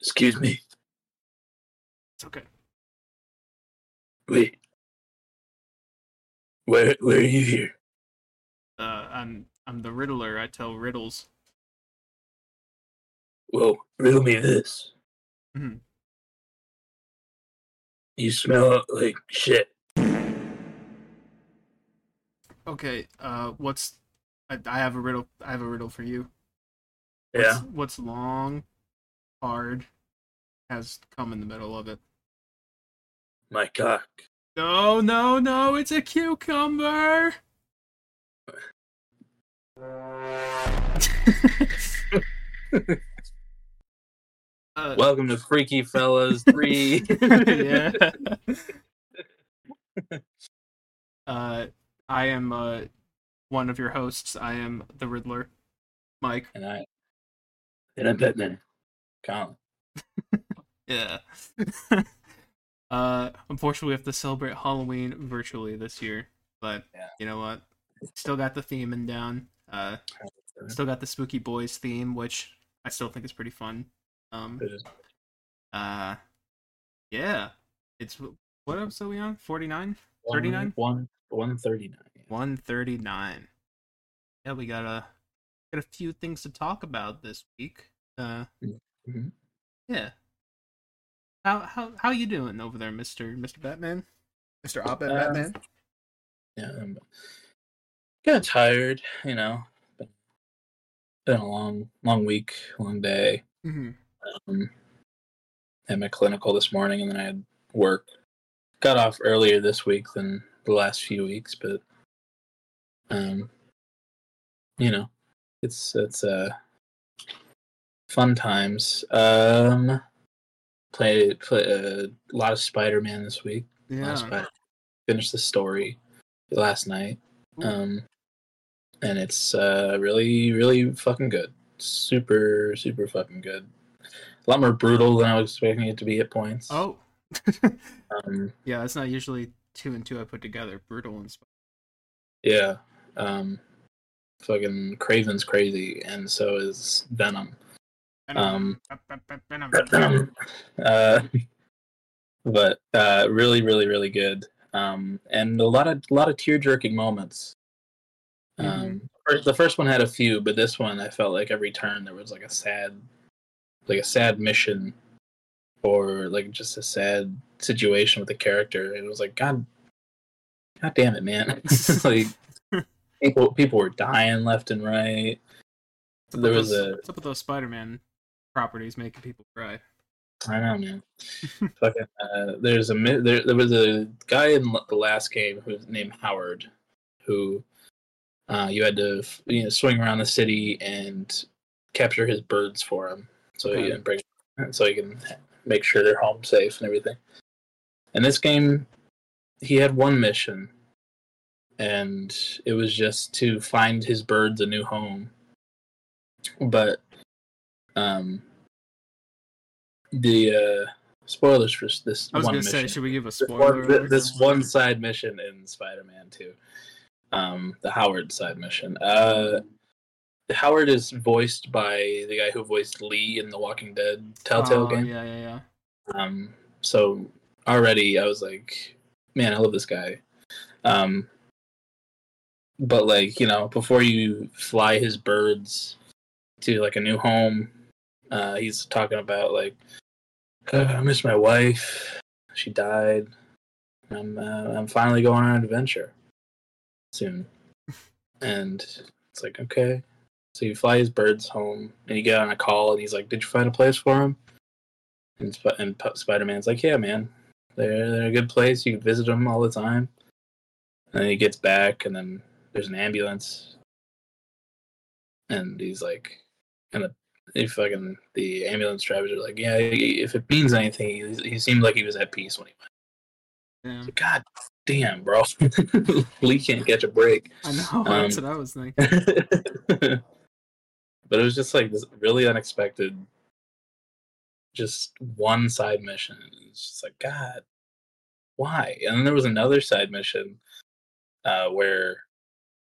Excuse me. Wait. Where where are you here? Uh, I'm I'm the Riddler. I tell riddles. Well, riddle me this. Mhm. You smell like shit. Okay. Uh, what's I, I have a riddle. I have a riddle for you. Yeah. What's, what's long, hard, has come in the middle of it? My cock. No, no, no! It's a cucumber. uh, Welcome to Freaky Fellas 3. yeah. uh, I am uh, one of your hosts. I am the Riddler, Mike. and I and I'm Batman. Colin. Yeah. Uh, unfortunately, we have to celebrate Halloween virtually this year, but Yeah. you know what? Still got the theme and down. Uh, still got the Spooky Boys theme, which I still think is pretty fun. Um, uh, yeah. It's what episode are we on? 49? 39? One, 139. 139. Yeah, we got a got a few things to talk about this week. Uh, Mhm. yeah. How how how you doing over there, Mister Mister Batman? Mister Op Uh, Batman. Yeah, I'm kind of tired, you know. Been, been a long, long week, long day. hmm Um, had my clinical this morning, and then I had work. Got off earlier this week than the last few weeks, but um, you know, it's it's uh fun times. Um, played play, a lot of Spider Man this week. Yeah. Last Spider- finished the story last night. Ooh. Um, and it's uh really really fucking good. Super super fucking good. A lot more brutal than I was expecting it to be at points. oh. Um, yeah, that's not usually two and two I put together. Brutal and Sp- yeah. Um, fucking Kraven's crazy, and so is Venom. Um, uh, but uh, really, really, really good. Um, and a lot of a lot of tear jerking moments. Um, first- the first one had a few, but this one I felt like every turn there was like a sad, like a sad mission, or like just a sad situation with the character. And it was like God, God damn it, man! like people people were dying left and right. What's There was those, a what's up with those Spider-Man properties making people cry? I know, man. Fucking, uh, there's a there, there was a guy in the last game who was named Howard, who uh, you had to you know swing around the city and capture his birds for him, so Okay. he can bring, so he can make sure they're home safe and everything. In this game, he had one mission, and it was just to find his birds a new home. But um, the uh, spoilers for this I was one gonna say, should we give a This spoiler? one, this one side mission in Spider-Man 2, um, the Howard side mission. Uh, Howard is voiced by the guy who voiced Lee in the Walking Dead Telltale Oh, game. Yeah, yeah, yeah. Um, so already I was like, man, I love this guy. Um, but like you know, before you fly his birds to like a new home, uh, he's talking about like, "Uh, I miss my wife. She died. I'm uh, I'm finally going on an adventure soon, and it's like okay. So you fly his birds home, and you get on a call, and he's like, "Did you find a place for him?" And, Sp- and P- Spider-Man's like, "Yeah, man, they're they're a good place. You can visit them all the time." And then he gets back, and then there's an ambulance, and he's like, and the he fucking the ambulance drivers are like, yeah, if it means anything, he, he seemed like he was at peace when he went. Yeah. So, God damn, bro, Lee can't catch a break. I know. Um, that's what I was thinking. but it was just like this really unexpected, just one side mission. It's just like God, why? And then there was another side mission uh, where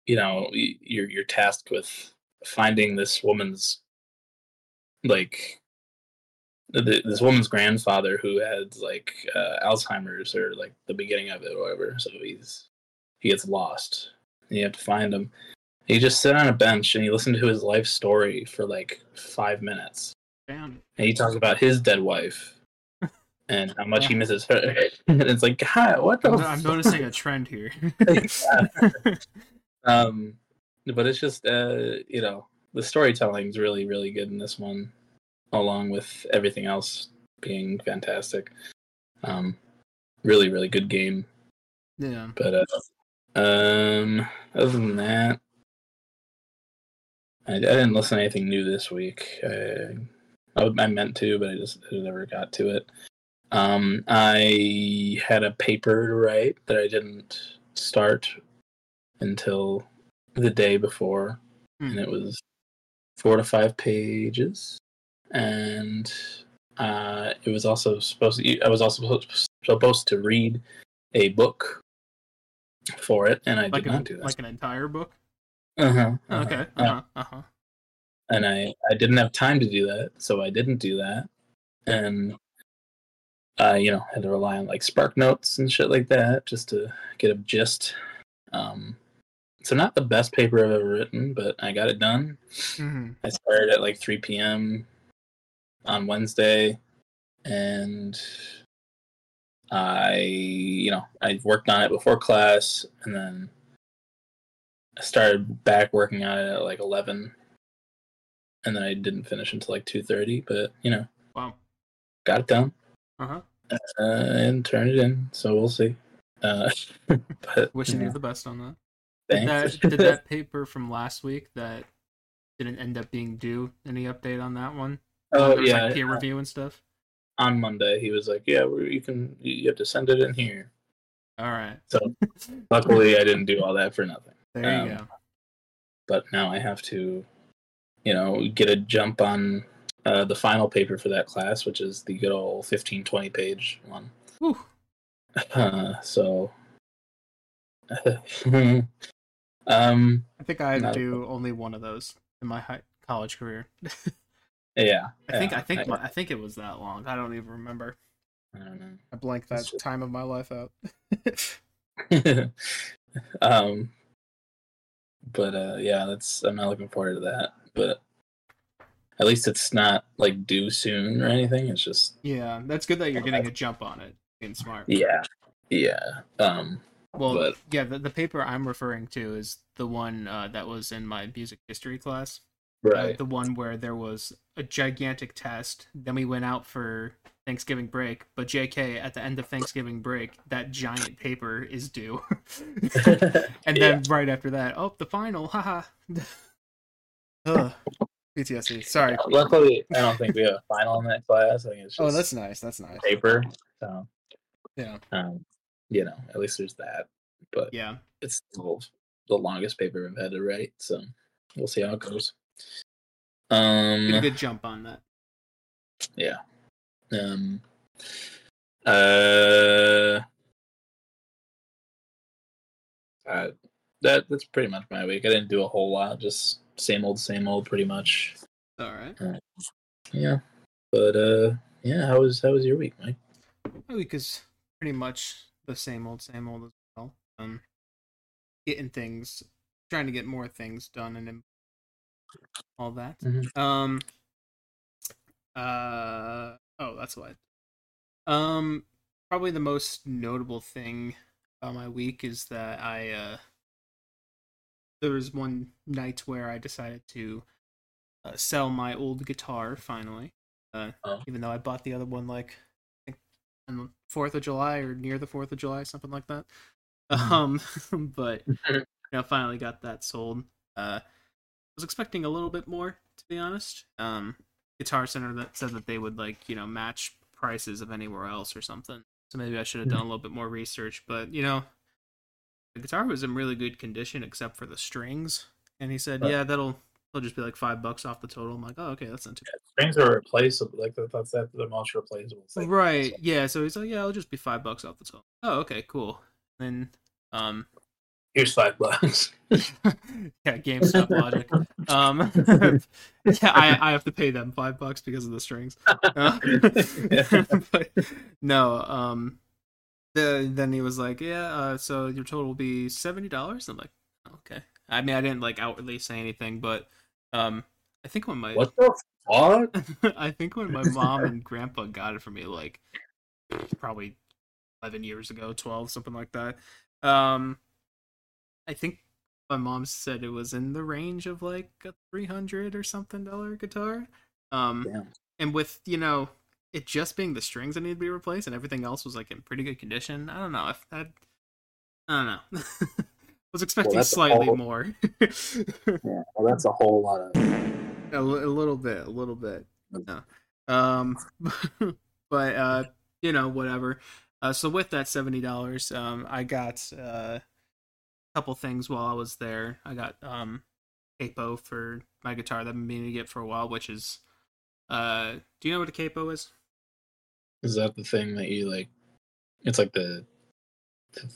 you know you're you're tasked with finding this woman's like the, this woman's grandfather who had like uh, Alzheimer's or like the beginning of it or whatever. So he's he gets lost. And you have to find him. He just sit on a bench and he listened to his life story for like five minutes. Damn. And he talks about his dead wife and how much he misses her. and it's like, God, what the? I'm, I'm noticing a trend here. um, but it's just uh, you know, the storytelling is really, really good in this one, along with everything else being fantastic. Um, really, really good game. Yeah. But uh, um, other than that, I, I didn't listen to anything new this week. I, I, I meant to, but I just I never got to it. Um, I had a paper to write that I didn't start until the day before, mm. and it was four to five pages, and uh, it was also supposed to. I was also supposed to read a book for it, and I like did an, not do that. Like an entire book. Uh huh. Uh-huh, okay. Uh huh. Uh huh. And I I didn't have time to do that, so I didn't do that, and uh, you know, had to rely on like Spark Notes and shit like that just to get a gist. Um, so not the best paper I've ever written, but I got it done. Mm-hmm. I started at like 3 p.m. on Wednesday, and I, you know, I worked on it before class, and then I started back working on it at like 11, and then I didn't finish until like 2:30. But you know, wow, got it done. Uh-huh. Uh, and turned it in. So we'll see. Uh, but wishing you the best on that. Did that, did that paper from last week that didn't end up being due any update on that one? Oh yeah, like peer review and stuff. On Monday, he was like, "Yeah, you can. You have to send it in here." All right. So luckily, I didn't do all that for nothing. There you um, go. But now I have to, you know, get a jump on uh, the final paper for that class, which is the good old 15, 20 page one. Uh, so Um, I think I do only one of those in my high, college career. yeah, I think yeah, I think I, my, I think it was that long. I don't even remember. I don't know. I blanked that just... time of my life out. um, but uh, yeah, that's I'm not looking forward to that. But at least it's not like due soon or anything. It's just yeah, that's good that you're getting a jump on it. Being smart. Yeah, yeah. Um, well, but... yeah, the, the paper I'm referring to is the one uh, that was in my music history class. Uh, right. Uh, the one where there was a gigantic test. Then we went out for Thanksgiving break, but JK at the end of Thanksgiving break, that giant paper is due. and then yeah. right after that, oh, the final, haha. Ugh. PTSD. Sorry. Luckily, I don't think we have a final in that class. I think it's oh, just oh, that's nice. That's nice. Paper. So yeah. Um, you know, at least there's that. But yeah, it's the, the longest paper I've had to write, so we'll see how it goes. Um, a good jump on that. Yeah. Um. Uh. Uh, that that's pretty much my week. I didn't do a whole lot, just same old, same old, pretty much. All right. Uh, yeah, but uh, yeah. How was how was your week, Mike? My week is pretty much the same old, same old as well. Um, getting things, trying to get more things done and all that. Mm-hmm. Um, uh, oh, that's what. Um, probably the most notable thing about my week is that I uh, there was one night where I decided to uh, sell my old guitar finally. Uh, oh. even though I bought the other one like on the Fourth of July or near the Fourth of July, something like that. Mm-hmm. Um, but you know, finally got that sold. Uh, I was expecting a little bit more, to be honest. Um, Guitar Center that said that they would like you know match prices of anywhere else or something. So maybe I should have done a little bit more research. But you know, the guitar was in really good condition except for the strings. And he said, Right. yeah, that'll it'll just be like five bucks off the total. I'm like, oh okay, that's not too Strings are replaceable. Like that's that's the most replaceable thing. Right. Yeah. So he's like, yeah, it'll just be five bucks off the total. Oh, okay, cool. Then, um, Here's five bucks. yeah, GameStop logic. Um, yeah, I I have to pay them five bucks because of the strings. Uh, but no, um, the then he was like, yeah, uh, so your total will be seventy dollars. I'm like, okay. I mean, I didn't like outwardly say anything, but um, I think when my what the fuck? I think when my mom and grandpa got it for me, like probably eleven years ago, twelve, something like that. Um, I think my mom said it was in the range of like a three hundred or something dollar guitar. Um, Damn. and with you know it just being the strings that need to be replaced and everything else was like in pretty good condition. I don't know if that. I don't know. was expecting that's a slightly whole- more. Yeah, well, that's a whole lot of. a, little bit a little bit Mm. no. um but uh you know whatever uh so with that $70 um i got uh, a couple things while i was there i got um capo for my guitar that i've been meaning to get for a while which is uh do you know what a capo is Is that the thing that you like? It's like the,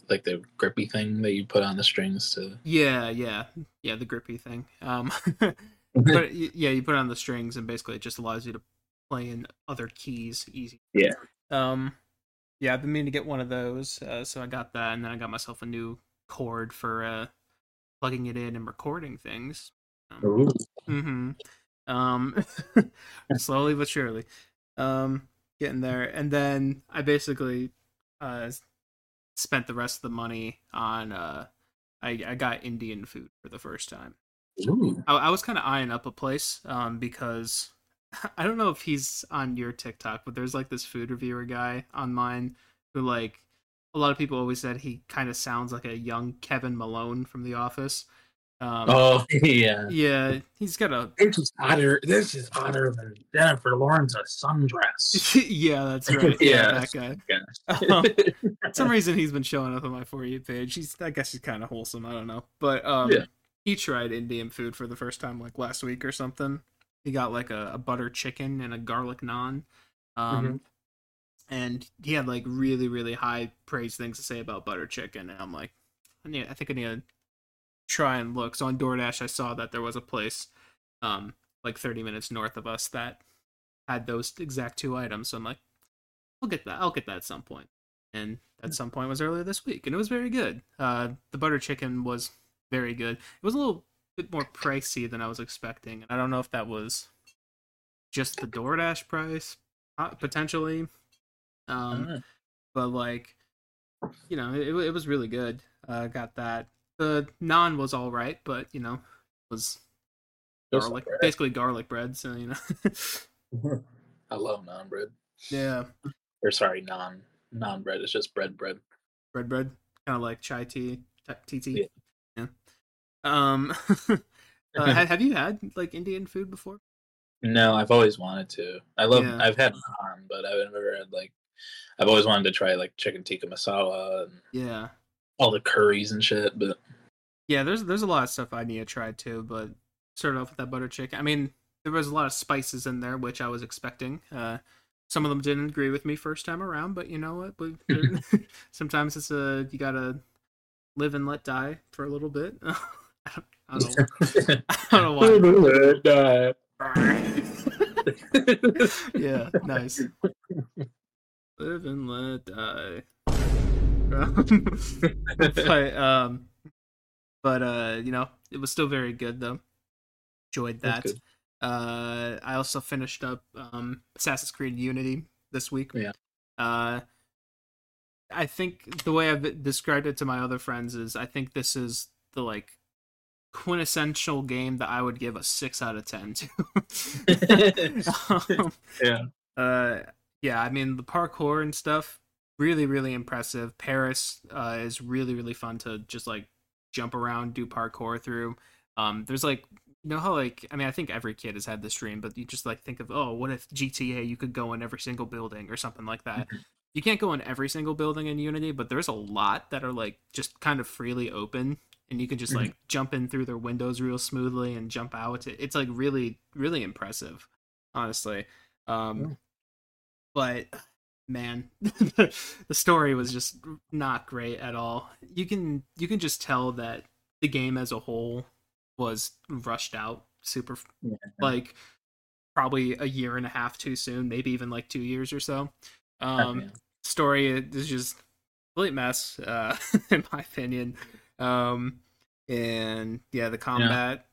like the grippy thing that you put on the strings to. yeah yeah yeah the grippy thing um but yeah, you put it on the strings, and basically it just allows you to play in other keys easy. Yeah. Um, yeah, I've been meaning to get one of those, uh, so I got that, and then I got myself a new cord for uh, plugging it in and recording things. Um, Ooh. hmm Um, slowly but surely, um, getting there, and then I basically uh spent the rest of the money on uh, I I got Indian food for the first time. Ooh. I, I was kind of eyeing up a place um, because I don't know if he's on your TikTok, but there's like this food reviewer guy on mine who like a lot of people always said he kind of sounds like a young Kevin Malone from The Office. Um, Oh yeah. yeah, he's got a This is hotter. This is hotter than Jennifer Lawrence's sundress. yeah, that's right. Yeah, Yeah. that guy. Um, For some reason he's been showing up on my for you page. He's I guess he's kind of wholesome. I don't know, but um, Yeah. he tried Indian food for the first time like last week or something. He got like a, a butter chicken and a garlic naan, um, Mhm. and he had like really really high praise things to say about butter chicken. And I'm like, I need, I think I need to try and look. So on DoorDash, I saw that there was a place, um, like 30 minutes north of us that had those exact two items. So I'm like, I'll get that. I'll get that at some point. And at some point was earlier this week, and it was very good. Uh, the butter chicken was very good. It was a little bit more pricey than I was expecting, and I don't know if that was just the DoorDash price, potentially. Um, Alright. but like, you know, it, it was really good. Uh, got that. The naan was all right, but you know, was Just garlic, basically garlic bread. So you know, I love naan bread. yeah, Or sorry, non non bread. It's just bread bread. bread bread, kind of like chai tea, tea tea. Yeah. Yeah. Um, uh, have you had like Indian food before? No, I've always wanted to. I love. Yeah. I've had naan, but I've never had like. I've always wanted to try like chicken tikka masala and Yeah, all the curries and shit. But yeah. There's there's a lot of stuff I need to try too, but started off with that butter chicken. I mean, there was a lot of spices in there, which I was expecting. Uh, some of them didn't agree with me first time around, but you know what? We- Sometimes it's a you gotta live and let die for a little bit. I don't, I don't know. I don't know why. yeah, nice. Live and let die. but um, but uh, you know, it was still very good though. Enjoyed that. Uh, I also finished up um Assassin's Creed Unity this week. Yeah. Uh, I think the way I've described it to my other friends is I think this is the like quintessential game that I would give a six out of ten to. um, yeah. uh, yeah, I mean the parkour and stuff, really, really impressive. Paris uh, is really, really fun to just like jump around, do parkour through. Um, there's like you know how like I mean I think every kid has had this dream, but you just like think of oh what if GTA you could go in every single building or something like that. Mm-hmm. You can't go in every single building in Unity, but there's a lot that are like just kind of freely open, and you can just Mhm. like jump in through their windows real smoothly and jump out. It- It's like really really impressive, honestly. Um, Yeah. but man, the story was just not great at all. You can you can just tell that the game as a whole was rushed out super Yeah. like probably a year and a half too soon, maybe even like 2 years or so. Um Yeah. story is just complete mess uh in my opinion. Um and yeah, the combat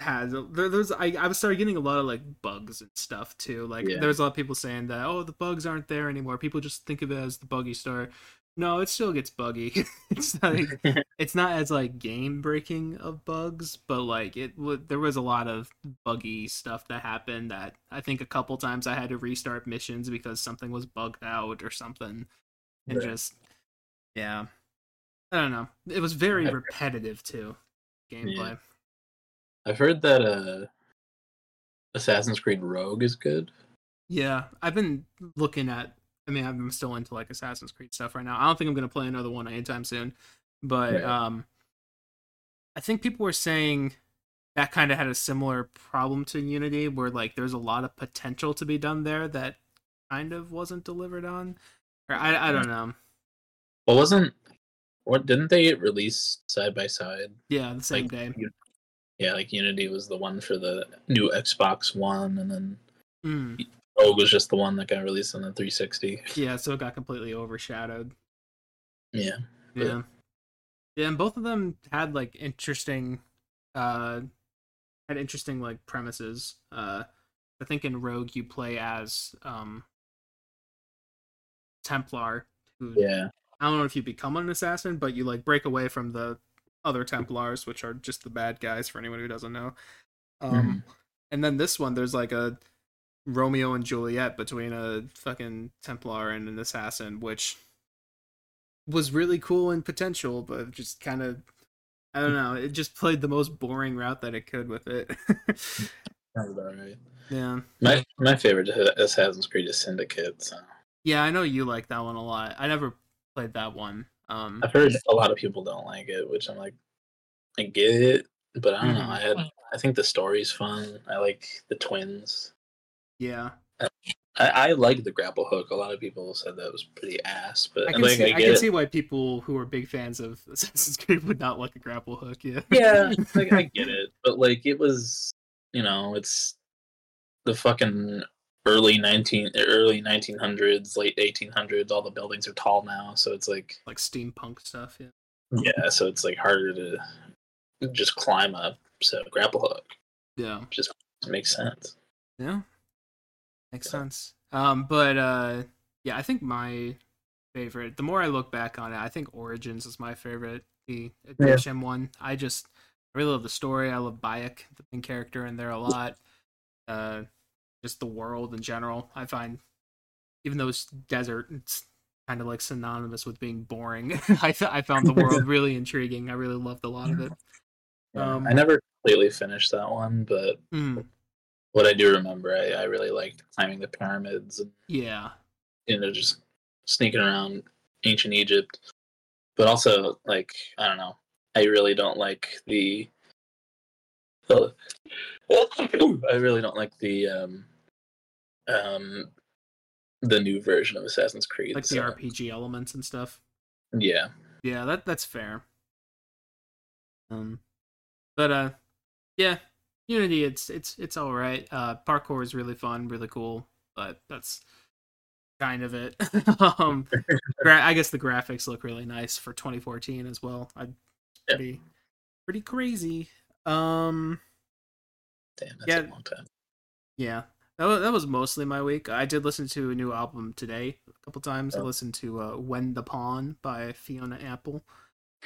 has uh, there, there's I I started getting a lot of like bugs and stuff too. Like Yeah. there's a lot of people saying that oh the bugs aren't there anymore. People just think of it as the buggy story. No, it still gets buggy. it's not it's not as like game breaking of bugs, but like it there was a lot of buggy stuff that happened that I think a couple times I had to restart missions because something was bugged out or something. And Right. just yeah. I don't know. It was very repetitive too. Gameplay. I've heard that uh, Assassin's Creed Rogue is good. Yeah, I've been looking at. I mean, I'm still into like Assassin's Creed stuff right now. I don't think I'm gonna play another one anytime soon, but Right. um, I think people were saying that kind of had a similar problem to Unity, where like there's a lot of potential to be done there that kind of wasn't delivered on. Or I I don't know. Well, wasn't what didn't they release side by side? Yeah, the same Like, day. Yeah, like Unity was the one for the new Xbox One, and then Mm, Rogue was just the one that got released on the 360. yeah, so it got completely overshadowed. Yeah, Yeah. Yeah, and both of them had like interesting uh had interesting like premises. Uh I think in Rogue you play as um Templar who yeah, I don't know if you become an assassin, but you like break away from the other Templars, which are just the bad guys for anyone who doesn't know. Um and then this one there's like a Romeo and Juliet between a fucking Templar and an assassin, which was really cool in potential, but just kind of I don't know. It just played the most boring route that it could with it. Sounds about right. yeah, My my favorite Assassin's Creed is Syndicate. So. yeah, I know you like that one a lot. I never played that one. Um, I've heard a lot of people don't like it, which I'm like, I get it, but I don't know. Mhm. I had I think the story's fun. I like the twins. yeah, I, I like the grapple hook. A lot of people said that was pretty ass, but I I, can, like see, I I can see why people who are big fans of Assassin's Creed would not like a grapple hook. Yeah, yeah, like I get it, but like it was, you know, it's the fucking early nineteen, early nineteen hundreds, late eighteen hundreds. All the buildings are tall now, so it's like like steampunk stuff. Yeah, yeah, so it's like harder to just climb up. So grapple hook yeah, just makes sense. yeah, makes Yeah. sense. Um, but uh, yeah, I think my favorite. The more I look back on it, I think Origins is my favorite. The edition one. I just I really love the story. I love Bayek, the main character in there a lot. Uh, just the world in general. I find, even though it's desert, it's kind of like synonymous with being boring. I th- I found the world really intriguing. I really loved a lot of it. Um, I never completely finished that one, but Mm, what I do remember, I, I really liked climbing the pyramids and yeah, you know just sneaking around ancient Egypt. But also, like I don't know, I really don't like the. the I really don't like the um, um, the new version of Assassin's Creed. like the RPG elements and stuff. Yeah, Yeah, that that's fair. Um, but uh, yeah, Unity, it's it's it's all right. Uh, parkour is really fun, really cool, but that's kind of it. um, gra- I guess the graphics look really nice for 2014 as well. I Yeah. pretty pretty crazy. Um, damn, that's Yeah. a long time. yeah, that was, that was mostly my week. I did listen to a new album today a couple times. I Oh. listened to uh, "When the Pawn" by Fiona Apple.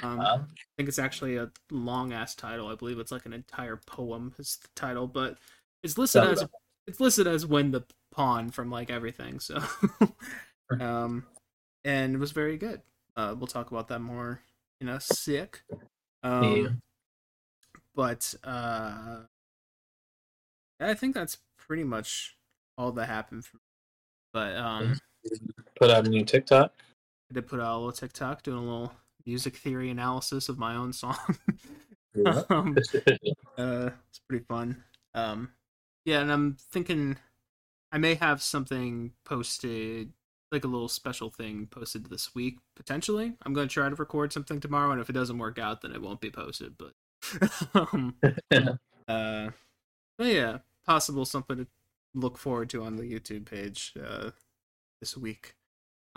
Um, Um, I think it's actually a long ass title. I believe it's like an entire poem is the title, but it's listed as about it's listed as when the pawn from like everything. So, um, and it was very good. Uh, we'll talk about that more in a sick. Um, Yeah. but uh, I think that's pretty much all that happened. For me. But um, Put out a new TikTok. I did put out a little TikTok doing a little music theory analysis of my own song. Yeah. um, uh, it's pretty fun. Um, yeah, and I'm thinking I may have something posted, like a little special thing posted this week potentially. I'm gonna try to record something tomorrow, and if it doesn't work out, then it won't be posted. But, um, uh, but yeah, possible something to look forward to on the YouTube page uh, this week.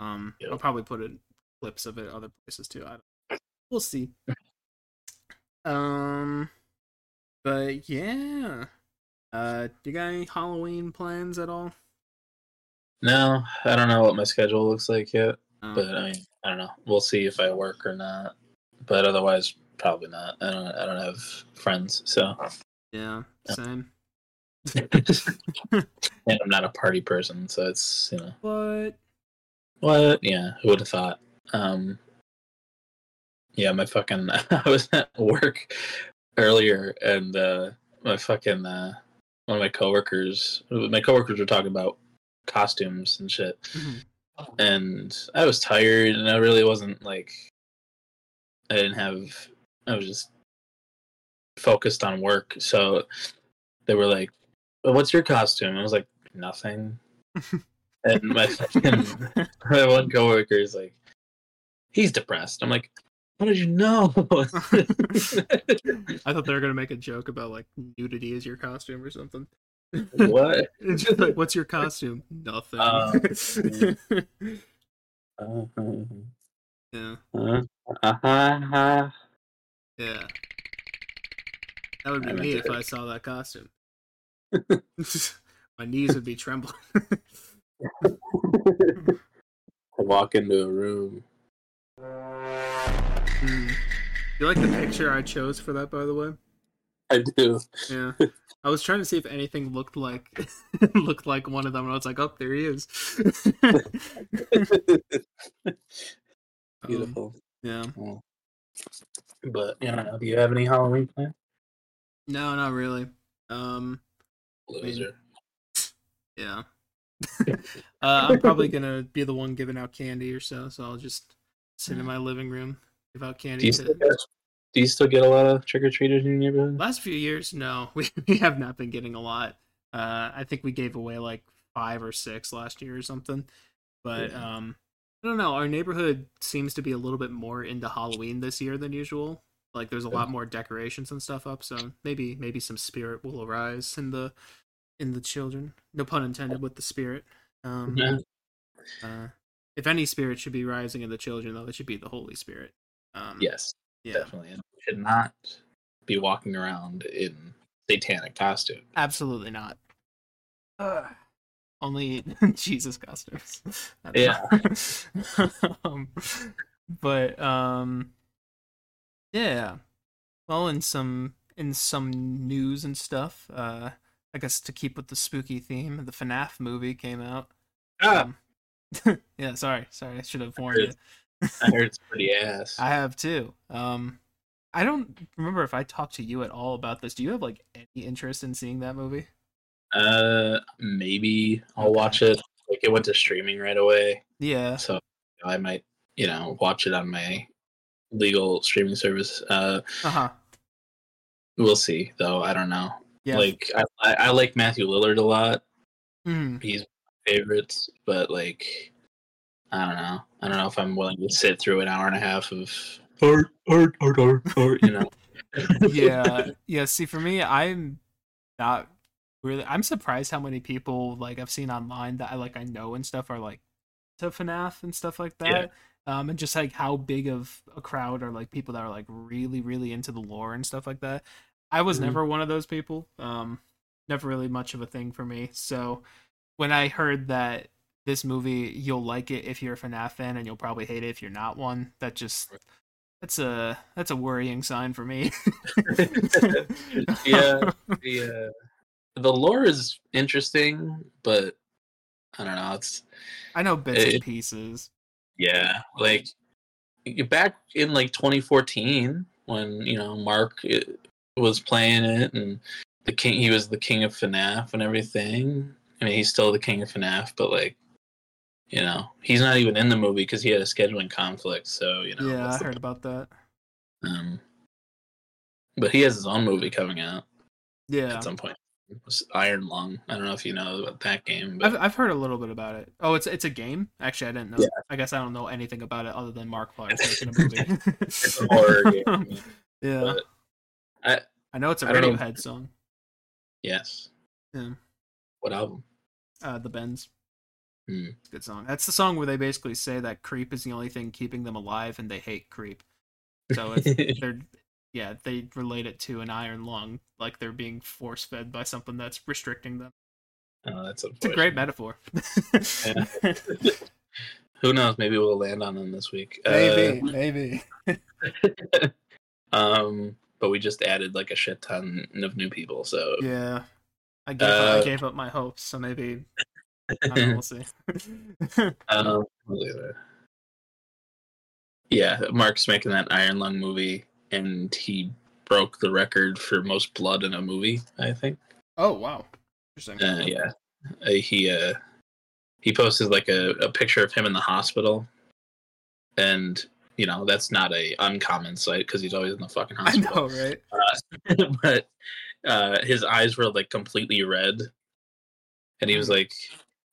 Um, Yep. I'll probably put in clips of it other places too. I don't, we'll see. Um, but yeah. Uh, do you got any Halloween plans at all? no, I don't know what my schedule looks like yet, Um, but I mean, I don't know. We'll see if I work or not. But otherwise, probably not. I don't. I don't have friends, so yeah, Yeah. same. and I'm not a party person, so it's you know What? what? Yeah, who would have thought? Um, yeah, my fucking. I was at work earlier, and uh, my fucking uh, one of my coworkers. My coworkers were talking about costumes and shit, Mhm. and I was tired, and I really wasn't like. I didn't have. I was just focused on work, so they were like, "What's your costume?" I was like, "Nothing." and my fucking my one coworker is like, "He's depressed." I'm like, "How did you know?" I thought they were gonna make a joke about like nudity is your costume or something. what? It's just like, what's your costume? Nothing. Uh, Uh, yeah, uh, uh, yeah. That would be I me if I saw that costume. My knees would be trembling. Walk into a room. Hmm. You like the picture I chose for that, by the way? I do. Yeah. I was trying to see if anything looked like looked like one of them, and I was like, "Oh, there he is." Um, Beautiful. yeah. But you know, do you have any Halloween plans? No, not really. Um. Loser. Yeah. uh, I'm probably gonna be the one giving out candy or so, so I'll just sit in my living room, give out Do candy. you, To... still get, do you still get a lot of trick or treaters in your neighborhood? Last few years, no, we, we have not been getting a lot. Uh, I think we gave away like five or six last year or something. But Yeah. um, I don't know. Our neighborhood seems to be a little bit more into Halloween this year than usual. Like there's a lot more decorations and stuff up, so maybe maybe some spirit will arise in the in the children. No pun intended with the spirit. Um, Yeah. uh, if any spirit should be rising in the children, though, it should be the Holy Spirit. Um, Yes, yeah, definitely. And we should not be walking around in satanic costume. absolutely not. Only Jesus costumes. Yeah. um, but um, yeah. Well, in some in some news and stuff, uh, I guess to keep with the spooky theme, the FNAF movie came out. Ah, Um, yeah, sorry, sorry, I should have warned you. I heard it's pretty ass. I have too. Um, I don't remember if I talked to you at all about this. Do you have like any interest in seeing that movie? Uh, maybe I'll Okay. watch it. Like it went to streaming right away, Yeah. so I might, you know, watch it on my legal streaming service. Uh, Uh huh. we'll see though. I don't know. Yeah. Like I, I, I like Matthew Lillard a lot. Mhm. He's my favorites, but like I don't know. I don't know if I'm willing to sit through an hour and a half of art, art, art, art, art. You know. yeah. Yeah. See, for me, I'm not really. I'm surprised how many people like I've seen online that I like I know and stuff are like to FNAF and stuff like that. Yeah. Um, and just like how big of a crowd are like people that are like really, really into the lore and stuff like that. I was Mhm. never one of those people. Um, never really much of a thing for me. So when I heard that this movie, you'll like it if you're a FNAF fan, and you'll probably hate it if you're not one. That just that's a that's a worrying sign for me. yeah, the uh, the lore is interesting, but I don't know. It's I know bits and pieces. Yeah, like back in like 2014 when you know Mark uh, was playing it and the king. He was the king of FNAF and everything. I mean, he's still the king of FNAF, but like, you know, he's not even in the movie because he had a scheduling conflict. So you know. yeah, I heard about that. Um, but he has his own movie coming out Yeah, at some point. Iron Lung. I don't know if you know about that game, but I've I've heard a little bit about it. Oh, it's it's a game. Actually, I didn't know. Yeah. I guess I don't know anything about it other than Markiplier's making a movie. it's a horror game. yeah, I I know it's a. Radiohead song. yes. Yeah. What album? Uh, the Bends. Hmm. It's a good song. That's the song where they basically say that creep is the only thing keeping them alive, and they hate creep. So it's, they're yeah they relate it to an iron lung, like they're being force fed by something that's restricting them. oh, that's It's a great metaphor. Who knows? Maybe we'll land on them this week. maybe, maybe. Uh, um, but we just added like a shit ton of new people. So Yeah, I gave up, I Uh, gave up my hopes, so maybe I don't know, we'll see. um, yeah, Mark's making that Iron Lung movie, and he broke the record for most blood in a movie. I think. oh wow, interesting. Uh, yeah, uh, he uh, he posted like a, a picture of him in the hospital, and you know that's not a uncommon sight because he's always in the fucking I hospital. know, right? Uh, but uh, his eyes were like completely red, and he was like,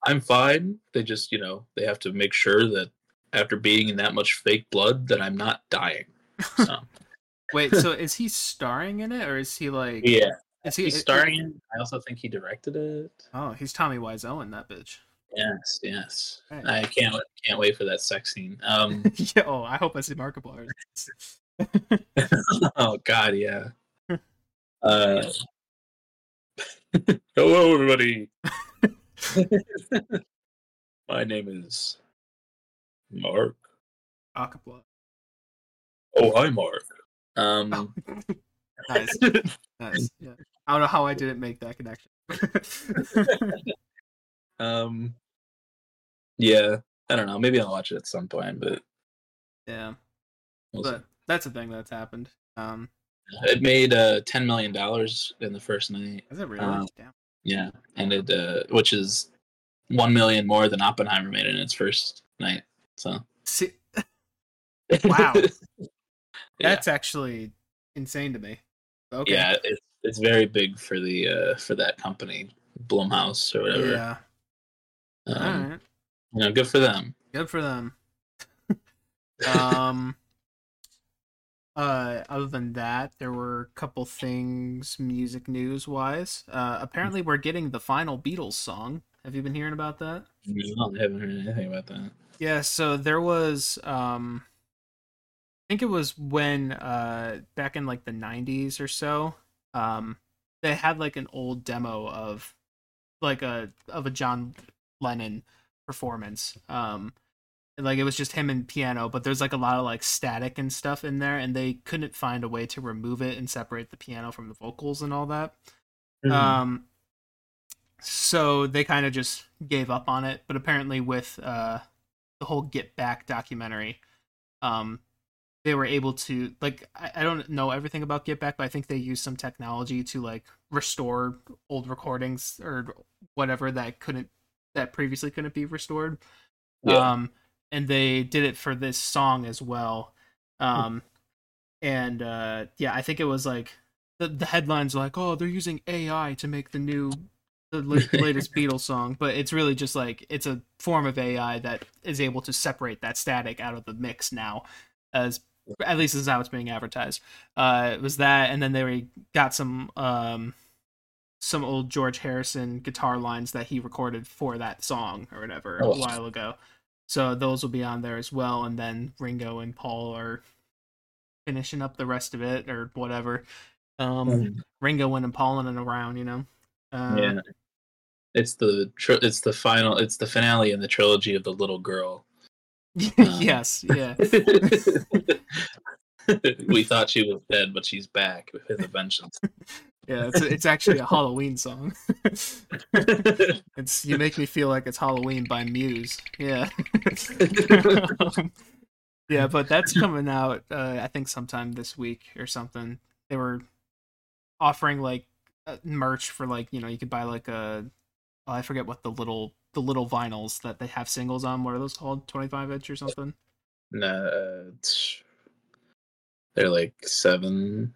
"I'm fine." They just, you know, they have to make sure that after being in that much fake blood, that I'm not dying. So, Wait, so is he starring in it, or is he like? yeah, is he he's starring. it. I also think he directed it. Oh, he's Tommy Wiseau in that bitch. Yes, yes. Right. I can't can't wait for that sex scene. Um, yeah. Oh, I hope I see Markiplier. oh God, yeah. Uh, hello, everybody. My name is Mark. Acapella. Oh, hi, Mark. Um, Nice, nice. Yeah. I don't know how I didn't make that connection. um, yeah. I don't know. Maybe I'll watch it at some point, but yeah, we'll see. but that's a thing that's happened. Um, it made uh ten million dollars in the first night. is it really? Um, Damn. Yeah, and it uh, which is one million more than Oppenheimer made in its first night. So See, Wow. Yeah, that's actually insane to me. Okay. yeah, it's it's very big for the uh for that company, Blumhouse or whatever. Yeah. Um, All right. You know, good for them. Good for them. um. Uh, other than that, there were a couple things music news wise. Uh, apparently, we're getting the final Beatles song. Have you been hearing about that? No, I haven't heard anything about that. Yeah, so there was um think it was when uh back in like the 90s or so, um they had like an old demo of like a of a John Lennon performance. Um like it was just him and piano, but there's like a lot of like static and stuff in there and they couldn't find a way to remove it and separate the piano from the vocals and all that. Mm-hmm. Um, so they kind of just gave up on it. But apparently, with uh, the whole Get Back documentary, um, they were able to like I, I don't know everything about Get Back, but I think they used some technology to like restore old recordings or whatever that couldn't that previously couldn't be restored. Yeah. Um, and they did it for this song as well. Um, and uh, yeah, I think it was like the the headlines like, oh, they're using AI to make the new the la- latest Beatles song, but it's really just like it's a form of AI that is able to separate that static out of the mix now, as at least this is how it's being advertised. Uh, it was that, and then they got some um some old George Harrison guitar lines that he recorded for that song or whatever a Oh. while ago. So those will be on there as well, and then Ringo and Paul are finishing up the rest of it or whatever. Um, Mhm. Ringo went and Paul and around, you know. Uh, yeah. It's the tri- it's the final it's the finale in the trilogy of the little girl. yes, yeah. we thought she was dead, but she's back with a vengeance. Yeah, it's it's actually a Halloween song. it's you make me feel like it's Halloween by Muse. Yeah. Um, yeah, but that's coming out uh, I think sometime this week or something. They were offering like uh, merch for like you know you could buy like a oh, I forget what the little the little vinyls that they have singles on. What are those called? Twenty five inch or something? No, it's, they're like seven.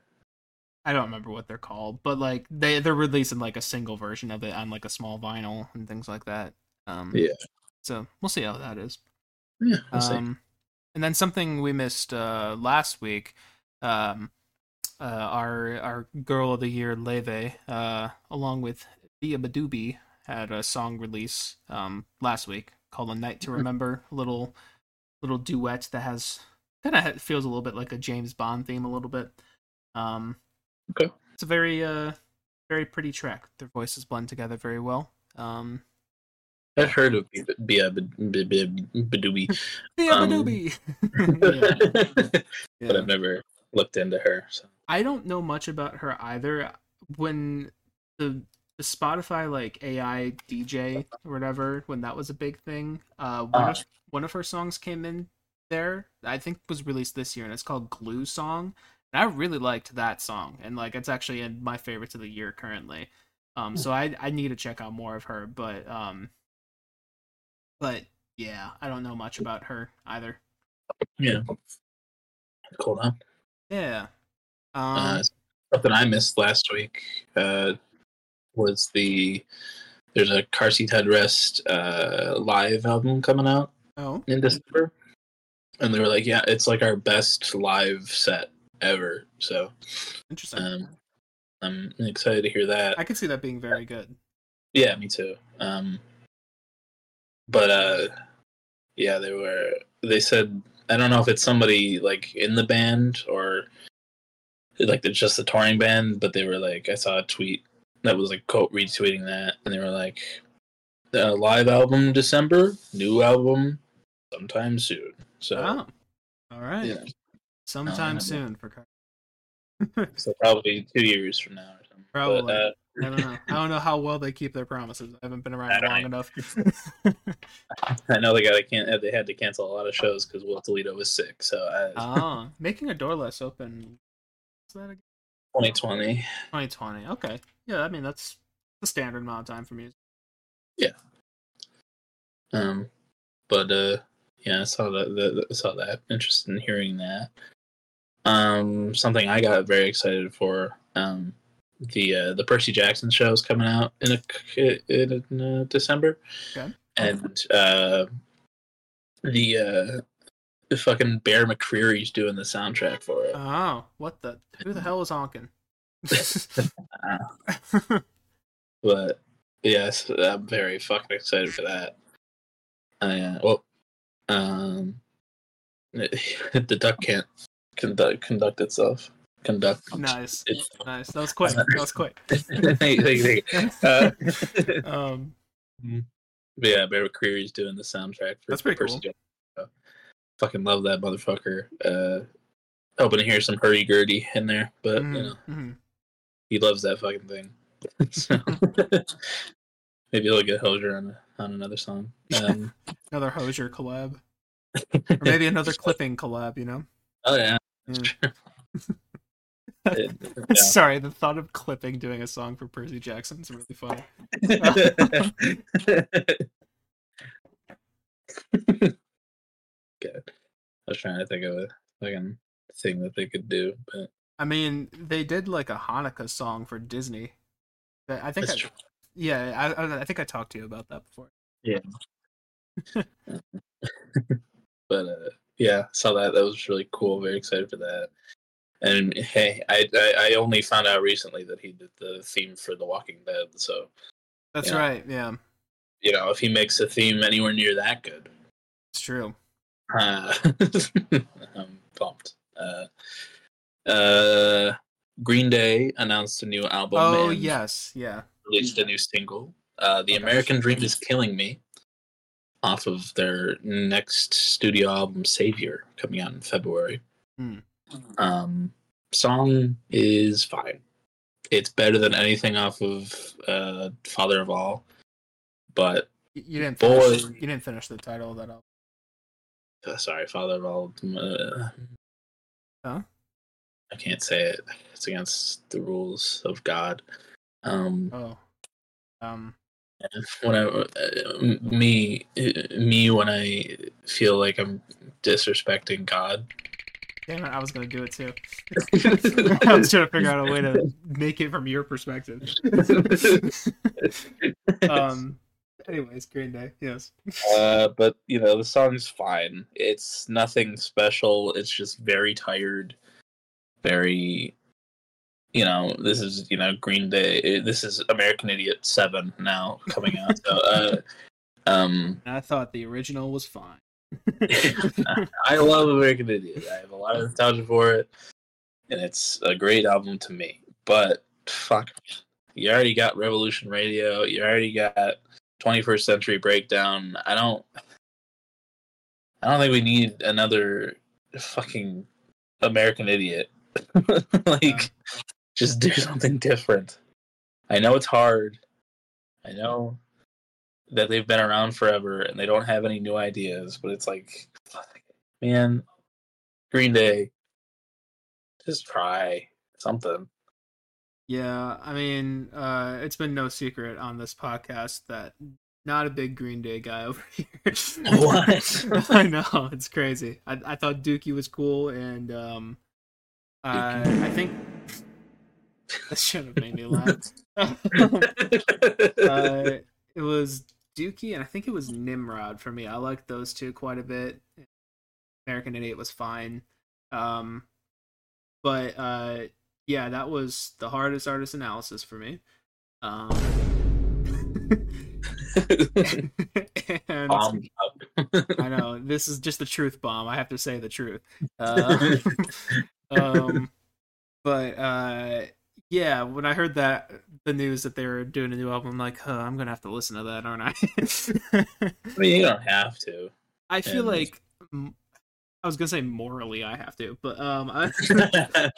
I don't remember what they're called, but like they they're releasing like a single version of it on like a small vinyl and things like that. Um, Yeah. So we'll see how that is. Yeah, we'll see. Um, and then something we missed uh, last week, um, uh, our our girl of the year Laufey, uh, along with beabadoobee, had a song release um, last week called "A Night to Mhm. Remember." Little little duet that has kind of feels a little bit like a James Bond theme, a little bit. Um, Okay. It's a very uh very pretty track. Their voices blend together very well. Um, I've heard of beabadoobee, Dia Um, but I've never looked into her. So. I don't know much about her either. When the the Spotify like AI DJ or whatever, when that was a big thing, uh, one of one of her songs came in there. I think was released this year, and it's called "Glue Song." And I really liked that song, and like it's actually in my favorites of the year currently. Um, so I I need to check out more of her, but um, but yeah, I don't know much about her either. Yeah. Cool down. Yeah. Um, Uh, something I missed last week uh, was the there's a car seat headrest uh, live album coming out oh, in December, and they were like, "Yeah, it's like our best live set ever." So interesting. um, I'm excited to hear that. I could see that being very good. Yeah, me too. Um, but uh, yeah, they were. They said I don't know if it's somebody like in the band or like it's just a touring band, but they were like I saw a tweet that was like quote retweeting that, and they were like, "The live album December, new album sometime soon." So Oh, all right. yeah, Sometime Uh, soon for car. so probably two years from now or something. Probably. But, uh, I don't know. I don't know how well they keep their promises. I haven't been around long either. enough. I know they got to can they had to cancel a lot of shows because Will Toledo was sick. So I, oh, making a door less open. Is that again? 2020. 2020? Okay. Yeah, I mean that's the standard amount of time for music. Yeah. Um, but uh, yeah, I saw that. The, the, saw that. Interested in hearing that. Um, something I got very excited for. Um, the uh, the Percy Jackson show is coming out in a in uh, December. Okay. And uh, the uh, the fucking Bear McCreary's doing the soundtrack for it. Oh, what the? Who the hell is honking? but yes, I'm very fucking excited for that. Uh, well, um, the duck can't conduct conduct itself. Conduct. nice, It's, nice. That was quick. That was quick. Thank you, thank you. Uh, Um, but yeah, Bear McCreary's doing the soundtrack for That's pretty cool. Fucking love that motherfucker. Uh, hoping to hear some hurdy gurdy in there, but you know mhm, mhm. he loves that fucking thing. so, maybe he'll get Hozier on on another song. Um, Another Hozier collab, or maybe another clipping collab. You know. oh yeah. Yeah. It- yeah. Sorry, the thought of clipping doing a song for Percy Jackson is really funny. Good. I was trying to think of a fucking thing that they could do, but I mean, they did like a Hanukkah song for Disney. I think, I, true. yeah, I, I, think I talked to you about that before. Yeah. but uh, yeah, saw that. That was really cool. Very excited for that. And hey, I, I I only found out recently that he did the theme for The Walking Dead. So That's Yeah. right. Yeah, you know, if he makes a theme anywhere near that good, it's true. Uh, I'm pumped. Uh, uh, Green Day announced a new album. Oh yes, yeah. released a new single. Uh, the Okay. American Dream is Killing Me, off of their next studio album, Savior, coming out in February. Hmm. Um, song is fine. It's better than anything off of uh, Father of All, but You didn't Boy. finish, you didn't finish the title of that album. Uh, sorry, Father of All. Uh, Huh? I can't say it. It's against the rules of God. Um, oh, um, when I uh, me me when I feel like I'm disrespecting God. Damn it, I was gonna do it too. I was trying to figure out a way to make it from your perspective. um. Anyways, Green Day, yes. Uh, but you know the song's fine. It's nothing special. It's just very tired, very. You know, this is you know Green Day. This is American Idiot Seven now coming out. So, uh, um, I thought the original was fine. I love American Idiot. I have a lot of nostalgia for it, and it's a great album to me. But fuck, you already got Revolution Radio. You already got 21st Century Breakdown. I don't. I don't think we need another fucking American Idiot. like, just do something different. I know it's hard. I know that they've been around forever and they don't have any new ideas, but it's like, man, Green Day, just try something. Yeah, I mean, uh, it's been no secret on this podcast that not a big Green Day guy over here. what? I know it's crazy. I, I thought Dookie was cool, and um, uh, I think that should have made me laugh. uh, it was Dookie, and I think it was Nimrod for me. I liked those two quite a bit. American Idiot was fine. Um, but uh, yeah, that was the hardest artist analysis for me. Um, and I know this is just the truth bomb. I have to say the truth. Uh, um, but uh, yeah, when I heard that the news that they were doing a new album, I'm like, huh, I'm gonna have to listen to that, aren't I? I mean, you don't have to. I feel and... like I was gonna say morally I have to, but um, I,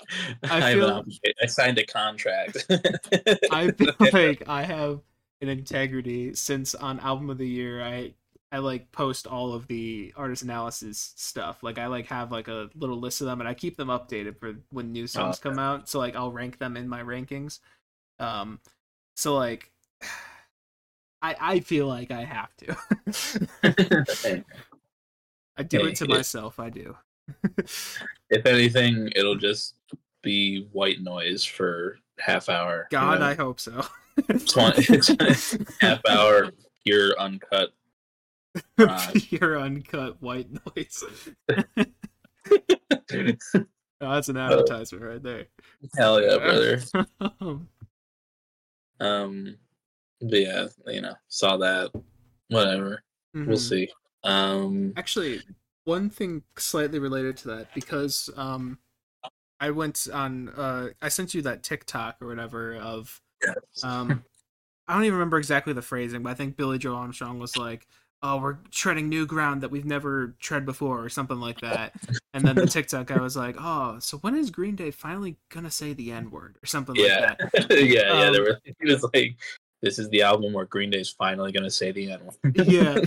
I feel I signed a contract. I feel like I have an integrity since on album of the year I I like post all of the artist analysis stuff. Like I like have like a little list of them and I keep them updated for when new songs oh, okay. come out. So like I'll rank them in my rankings. Um so like I I feel like I have to. I do hey, it to it, myself, I do. if anything, it'll just be white noise for half hour. God, you know? I hope so. 20, half hour pure uncut uh, pure uncut white noise. oh, that's an advertisement uh, right there. Hell yeah, brother. um, but yeah, you know, saw that. Whatever. Mm-hmm. We'll see. Um, actually, one thing slightly related to that because um, I went on. Uh, I sent you that TikTok or whatever of. Yes. um, I don't even remember exactly the phrasing, but I think Billie Joe Armstrong was like, oh, we're treading new ground that we've never tread before, or something like that. And then the TikTok guy was like, oh, so when is Green Day finally gonna say the N word or something yeah. like that? yeah, um, yeah. There he was like, this is the album where Green Day's finally gonna say the N word. yeah,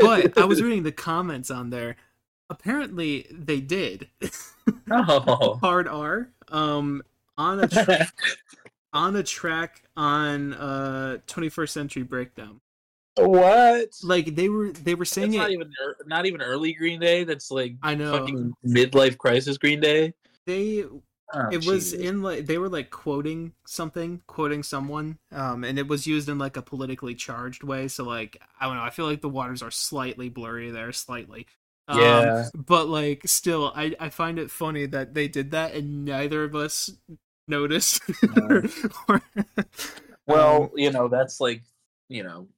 but I was reading the comments on there. Apparently, they did. Oh, hard R. Um, on a tra- on a track on uh 21st Century Breakdown. What? Like they were they were saying that's it. Not even not even early Green Day. That's like I know fucking midlife crisis Green Day. They oh, it was in like they were like quoting something, quoting someone, um, and it was used in like a politically charged way. So like I don't know. I feel like the waters are slightly blurry there, slightly. Um, yeah. But like still, I I find it funny that they did that and neither of us noticed. or, well, um, you know that's like you know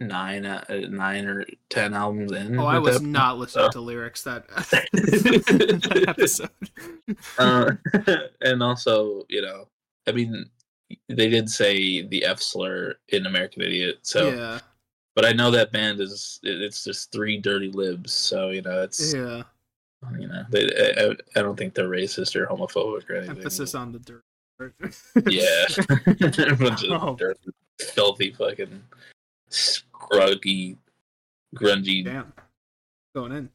nine uh, nine or ten albums in. Oh, I was not listening so. to lyrics that, that episode. uh, and also, you know, I mean, they did say the F slur in American Idiot, so yeah. But I know that band is it's just three dirty libs, so you know it's yeah. You know, they, I, I don't think they're racist or homophobic or anything. Emphasis on the dirt. yeah, a bunch of oh. dirt, filthy fucking scruggy, grungy. Damn. Going in.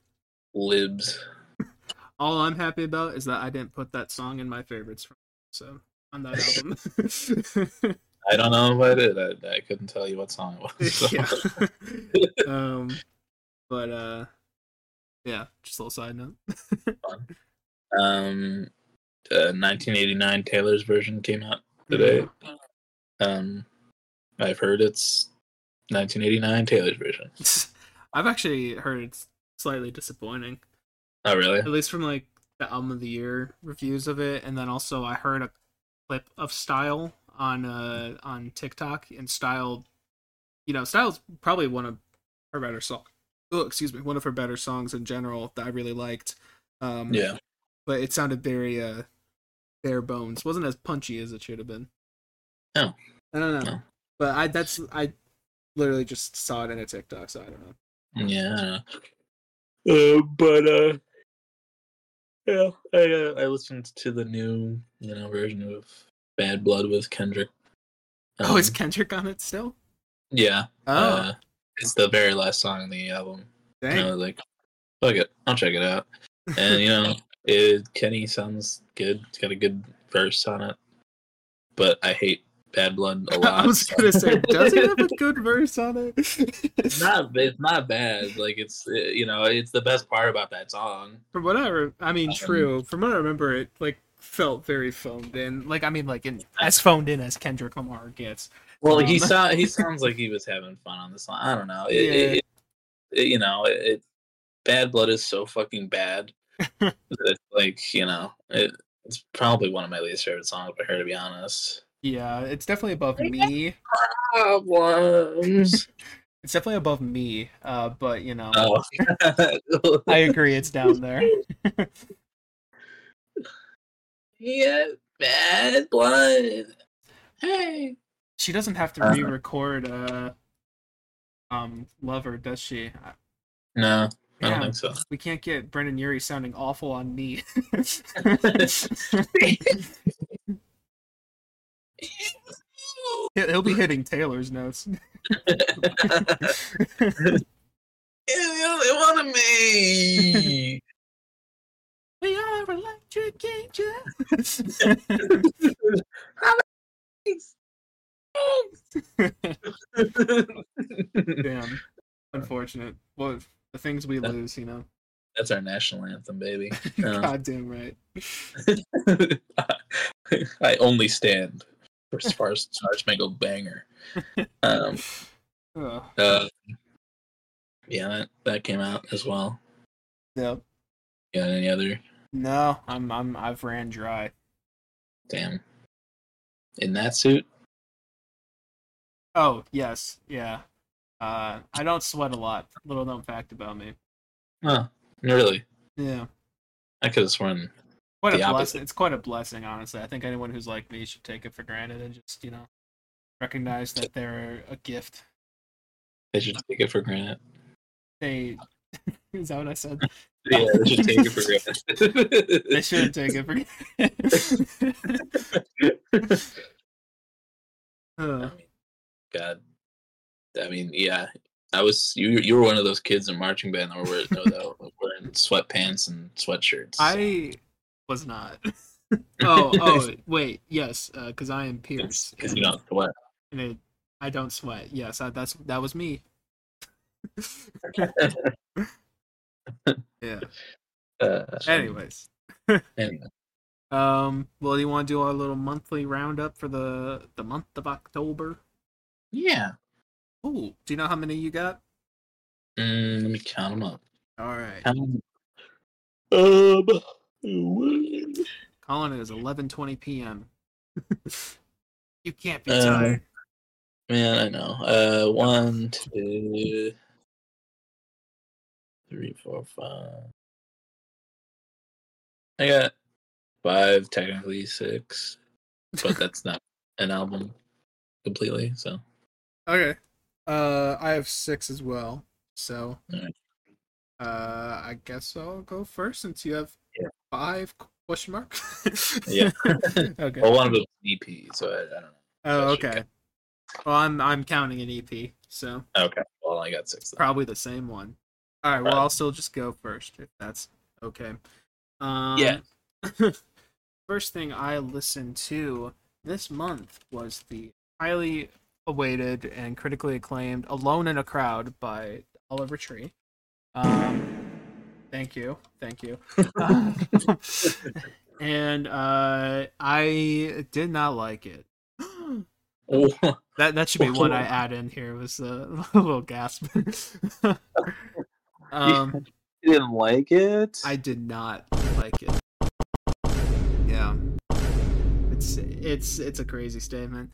Libs. All I'm happy about is that I didn't put that song in my favorites. From, so on that album. I don't know if I did. I, I couldn't tell you what song it was. So. yeah. um, but uh, yeah, just a little side note. um, uh, 1989 Taylor's version came out today. Um, I've heard it's 1989 Taylor's version. I've actually heard it's slightly disappointing. Oh, really? At least from like the album of the year reviews of it, and then also I heard a clip of Style on uh on TikTok, and Style, you know, Style's probably one of her better songs. Oh, excuse me, one of her better songs in general that I really liked. Um, Yeah. but it sounded very uh bare bones. wasn't as punchy as it should have been. No. I don't know, No. but I that's I literally just saw it in a TikTok, so I don't know. Yeah. Uh, but uh, yeah, I uh, I listened to the new you know version of Bad Blood with Kendrick. oh, is Um, Kendrick on it still? yeah. Oh, Uh, it's the very last song on the album. dang. And I was like, fuck it, I'll check it out. And you know, it Kenny sounds good. It's got a good verse on it. But I hate Bad Blood a lot. I was gonna say, does he have a good verse on it? it's not it's not bad. Like it's you know, it's the best part about that song. From what I, re- I mean, Um, true. From what I remember, it like felt very phoned in. Like, I mean, like in, as phoned in as Kendrick Lamar gets. Well, he Um, sound he sounds like he was having fun on the song. I don't know. It, Yeah. it, it- you know, it, it Bad Blood is so fucking bad. that it's like you know, it, it's probably one of my least favorite songs by her, to be honest. Yeah, it's definitely above me. Problems. It's definitely above me. Uh, but you know, oh. I agree, it's down there. yeah, Bad Blood. Hey. She doesn't have to Uh-huh. re-record uh, um, Lover, does she? I- No, I don't Yeah. think so. We can't get Brendon Urie sounding awful on me. He'll be hitting Taylor's notes. Only wanted me. We are electric angels. Damn. Unfortunate. Well, the things we lose, you know. That's our national anthem, baby. Um, Goddamn right. I only stand for Star Star Spangled Banger. Um, Ugh. uh, yeah, that, that came out as well. Yep. Got any other? No, I'm I'm I've ran dry. Damn. In that suit? Oh yes, yeah. Uh, I don't sweat a lot. Little known fact about me. Oh, really? Yeah, I could have sworn. Quite a blessing. It's quite a blessing, honestly. I think anyone who's like me should take it for granted and just you know recognize that they're a gift. They should take it for granted. They is that what I said? Yeah, they should take it for granted. They should take it for granted. Uh, God. I mean, yeah. I was you. You were one of those kids in marching band that were that were wearing sweatpants and sweatshirts. I was not. oh, oh, wait, yes, because I am Pierce. because you don't sweat. and it, I don't sweat. Yes, I, that's that was me. yeah. Uh, Anyways, anyway. um, well, do you want to do our little monthly roundup for the the month of October? yeah. Oh, do you know how many you got? Mm, let me count them up. All right, Um, um, Colin, it is eleven twenty p.m. you can't be Um, tired. man, I know. Uh, one, two, three, four, five. I got five, technically six, but that's not an album completely. So Okay. Uh, I have six as well. So, Alright. uh, I guess I'll go first since you have Yeah. Five question mark. Yeah. okay. well, one of them was EP, so I, I don't know. Oh, okay. Well, I'm I'm counting an EP, so. Okay, well, I got six. Then. probably the same one. All right. Well, I'll still just go first if that's okay. Um, Yeah. first thing I listened to this month was the highly awaited and critically acclaimed "Alone in a Crowd" by Oliver Tree. Um, thank you, thank you. Uh, and uh, I did not like it. Oh, That that should be one I add in here. Was a, a little gasp. um, you didn't like it? I did not like it. Yeah, it's it's it's a crazy statement.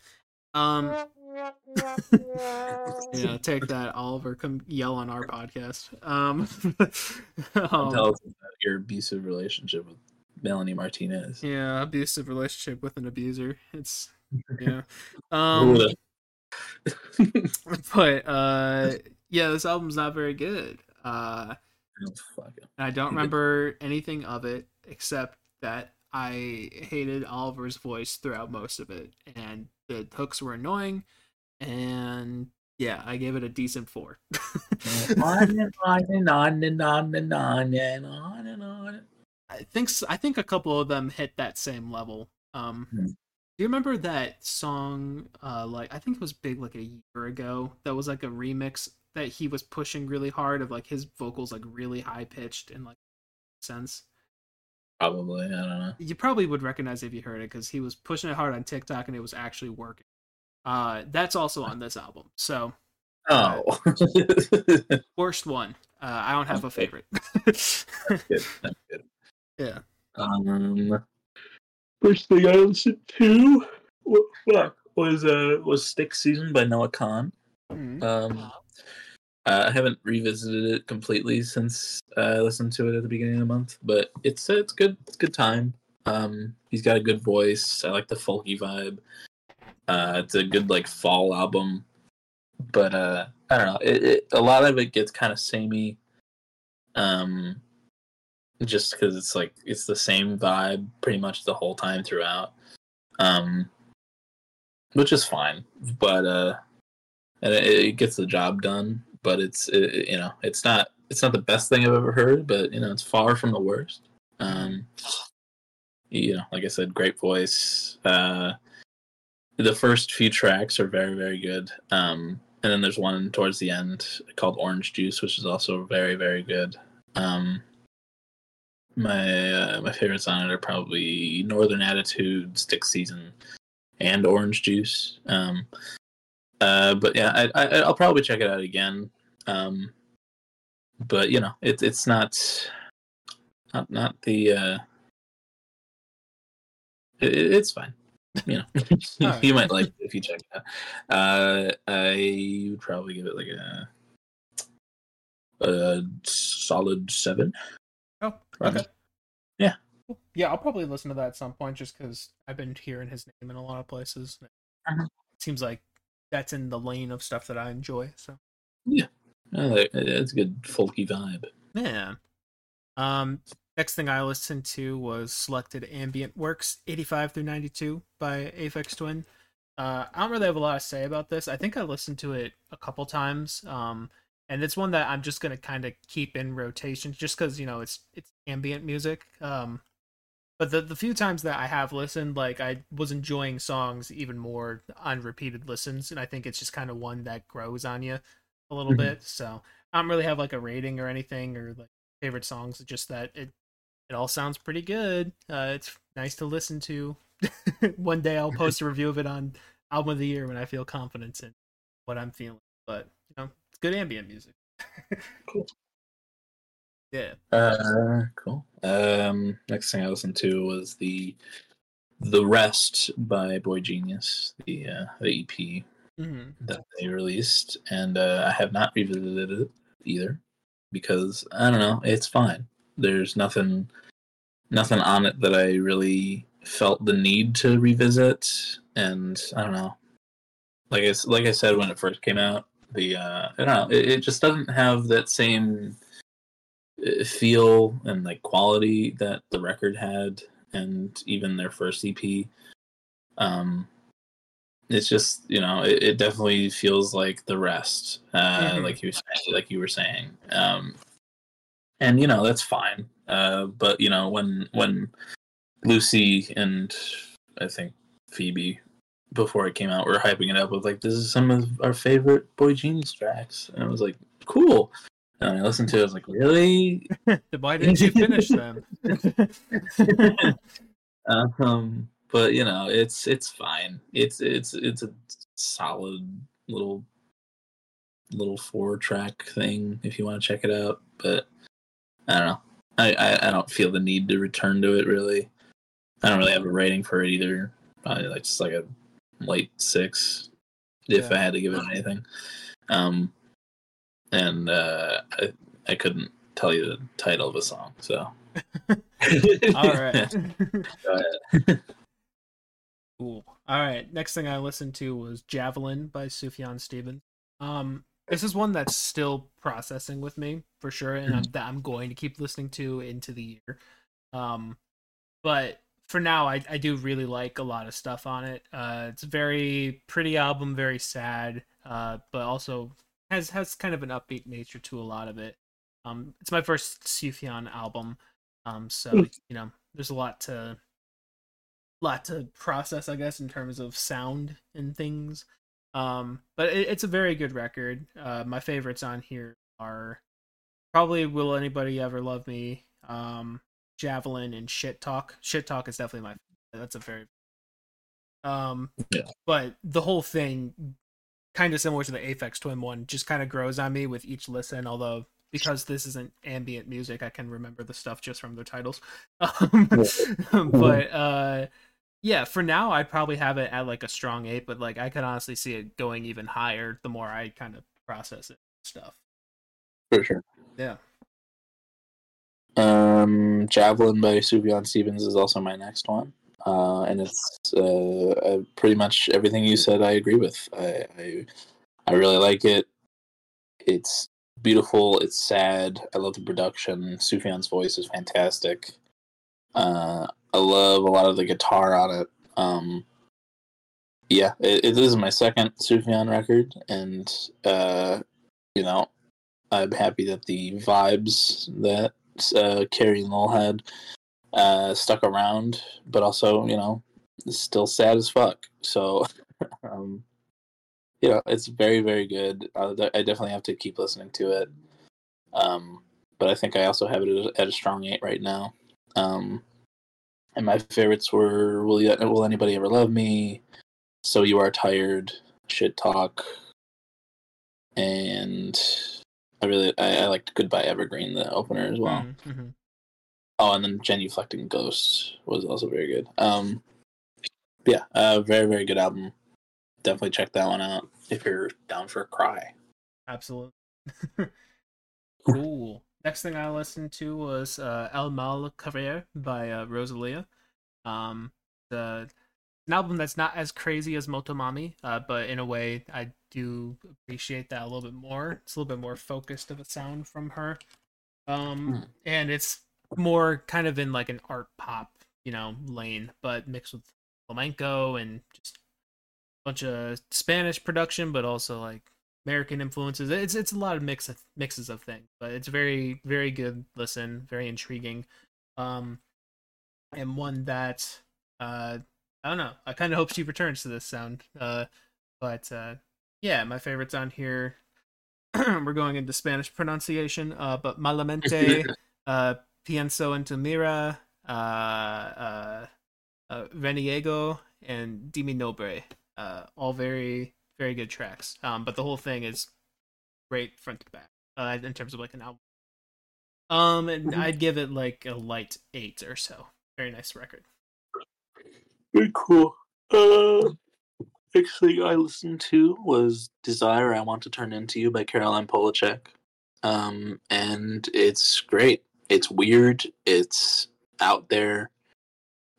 Um, yeah, take that, Oliver. Come yell on our podcast. Um, um, Tell us about your abusive relationship with Melanie Martinez. yeah, abusive relationship with an abuser. It's yeah. Um, but uh, yeah, this album's not very good. Uh, Oh. I don't remember anything of it except that I hated Oliver's voice throughout most of it, and the hooks were annoying. And yeah, I gave it a decent four. on and on and on and on and on and on and on. I think I think a couple of them hit that same level. Um, Hmm. do you remember that song? Uh, like I think it was big like a year ago. That was like a remix that he was pushing really hard of like his vocals like really high pitched and like sense. Probably, I don't know. You probably would recognize if you heard it because he was pushing it hard on TikTok and it was actually working. Uh, that's also on this album. So Oh, worst one. Uh, I don't have a favorite. good. That's good. yeah. Um, first thing I listened to wa- fuck, was uh was Stick Season by Noah Kahan. Mhm. Um, uh, I haven't revisited it completely since uh, I listened to it at the beginning of the month, but it's uh, it's good. It's good time. Um, he's got a good voice. I like the folky vibe. Uh, it's a good like fall album, but uh, I don't know. It, it, a lot of it gets kind of samey. Um, just because it's like it's the same vibe pretty much the whole time throughout. Um, which is fine, but uh, and it, it gets the job done. But it's it, you know it's not it's not the best thing I've ever heard, but you know it's far from the worst. Um, you know, like I said, great voice. Uh, the first few tracks are very very good. Um, and then there's one towards the end called Orange Juice, which is also very very good. Um, my uh, my favorites on it are probably Northern Attitude, Stick Season, and Orange Juice. Um, uh, but yeah, I, I I'll probably check it out again. Um, but you know, it's it's not not not the uh, it, it's fine. You know, Alright. you might like it if you check it out. Uh, I would probably give it like a a solid seven. Oh, Right. okay. Yeah. Yeah, I'll probably listen to that at some point just because I've been hearing his name in a lot of places. It Uh-huh. seems like that's in the lane of stuff that I enjoy. So I It's a good folky vibe. yeah. Um, next thing I listened to was Selected Ambient Works 85 through 92 by Aphex Twin. Uh, I don't really have a lot to say about this. I think I listened to it a couple times. Um, and it's one that I'm just gonna kind of keep in rotation, just because you know it's it's ambient music. Um, but the the few times that I have listened, like I was enjoying songs even more on repeated listens, and I think it's just kind of one that grows on you a little Mhm. bit. So I don't really have like a rating or anything or like favorite songs. Just that it it all sounds pretty good. Uh, it's nice to listen to. one day I'll post a review of it on album of the year when I feel confidence in what I'm feeling. But you know, it's good ambient music. Cool. Yeah. Uh, cool. Um, next thing I listened to was the the rest by boygenius, the uh, the EP hmm that they released, and uh, I have not revisited it either because I don't know. It's fine. There's nothing nothing on it that I really felt the need to revisit, and I don't know. Like I like I said when it first came out, the uh, I don't know. It, it just doesn't have that same uh, feel and like quality that the record had, and even their first EP. Um, it's just you know it, it definitely feels like the rest uh Mhm. like you were- like you were saying um and you know that's fine uh but you know when when lucy and i think Phoebe before it came out were hyping it up with like this is some of our favorite boygenius tracks, and I was like, cool. And I listened to it, I was like, really? Why didn't you finish them? um, but you know, it's it's fine. It's it's it's a solid little little four track thing if you want to check it out. But I don't know. I, I, I don't feel the need to return to it really. I don't really have a rating for it either. Probably like just like a late six if Yeah. I had to give it anything. Um and uh I I couldn't tell you the title of a song, so All right. Cool. All right. Next thing I listened to was Javelin by Sufjan Stevens. Um, this is one that's still processing with me for sure, and I'm, that I'm going to keep listening to into the year. Um, but for now, I, I do really like a lot of stuff on it. Uh, it's a very pretty album, very sad, uh, but also has has kind of an upbeat nature to a lot of it. Um, it's my first Sufjan album, um, so you know, there's a lot to lot to process, I guess, in terms of sound and things. Um, but it, it's a very good record. Uh, my favorites on here are probably "Will Anybody Ever Love Me," um, "Javelin," and "Shit Talk." "Shit Talk" is definitely my. That's a very. Um, Yeah. but the whole thing, kind of similar to the Aphex Twin one, just kind of grows on me with each listen. Although because this isn't ambient music, I can remember the stuff just from their titles. Um, but uh, yeah, for now I'd probably have it at like a strong eight, but like I could honestly see it going even higher the more I kind of process it stuff. For sure. Yeah. Um, Javelin by Sufjan Stevens is also my next one, uh, and it's uh, uh, pretty much everything you said. I agree with. I, I I really like it. It's beautiful. It's sad. I love the production. Sufjan's voice is fantastic. Uh, I love a lot of the guitar on it. Um, yeah, it, it is my second Sufjan record, and uh, you know, I'm happy that the vibes that uh, Carrie Lowell had uh, stuck around, but also, you know, still sad as fuck. So, um, you know, it's very, very good. Uh, I definitely have to keep listening to it. Um, but I think I also have it at a, at a strong eight right now. Um, and my favorites were "Will You, Will Anybody Ever Love Me?" "So You Are Tired," "Shit Talk," and I really I, I liked "Goodbye Evergreen," the opener as well. Mhm. Oh, and then Genuflecting Ghost was also very good. Um, yeah, uh, very very good album. Definitely check that one out if you're down for a cry. Absolutely. Next thing I listened to was uh, El Mal Querer by uh, Rosalia. Um, the an album that's not as crazy as Motomami, uh, but in a way I do appreciate that a little bit more. It's a little bit more focused of a sound from her. Um, Hmm. and it's more kind of in like an art pop, you know, lane, but mixed with flamenco and just a bunch of Spanish production, but also like American influences. It's it's a lot of mix of mixes of things, but it's very very good listen, very intriguing, um, and one that uh I don't know. I kind of hope she returns to this sound. Uh, but uh, yeah, my favorites on here. we're going into Spanish pronunciation. Uh, but Malamente, uh, Pienso en tu mira, uh, uh, uh, Reniego, and Di Mi Nombre. Uh, all very very good tracks. Um, but the whole thing is great front to back. Uh, in terms of like an album. Um, and Mhm. I'd give it like a light eight or so. Very nice record. Very cool. Uh, next thing I listened to was "Desire I Want to Turn Into You" by Caroline Polachek. Um, and it's great. It's weird. It's out there.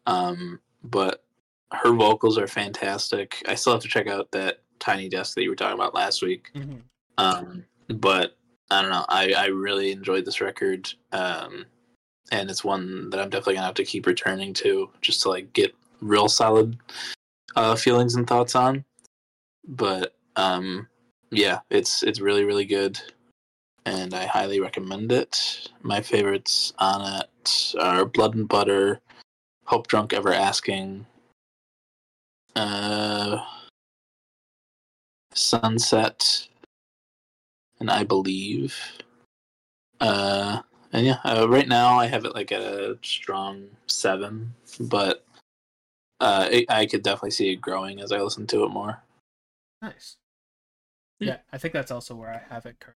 Um, but her vocals are fantastic. I still have to check out that Tiny Desk that you were talking about last week. Mm-hmm. Um, but I don't know. I, I really enjoyed this record. Um, and it's one that I'm definitely gonna have to keep returning to just to like get real solid uh, feelings and thoughts on. But um, yeah, it's it's really really good, and I highly recommend it. My favorites on it are Blood and Butter, Hopedrunk Everasking, uh, Sunset, and I believe. Uh, and yeah, uh, right now I have it like at a strong seven, but uh, it, I could definitely see it growing as I listen to it more. Nice. Yeah, I think that's also where I have it currently.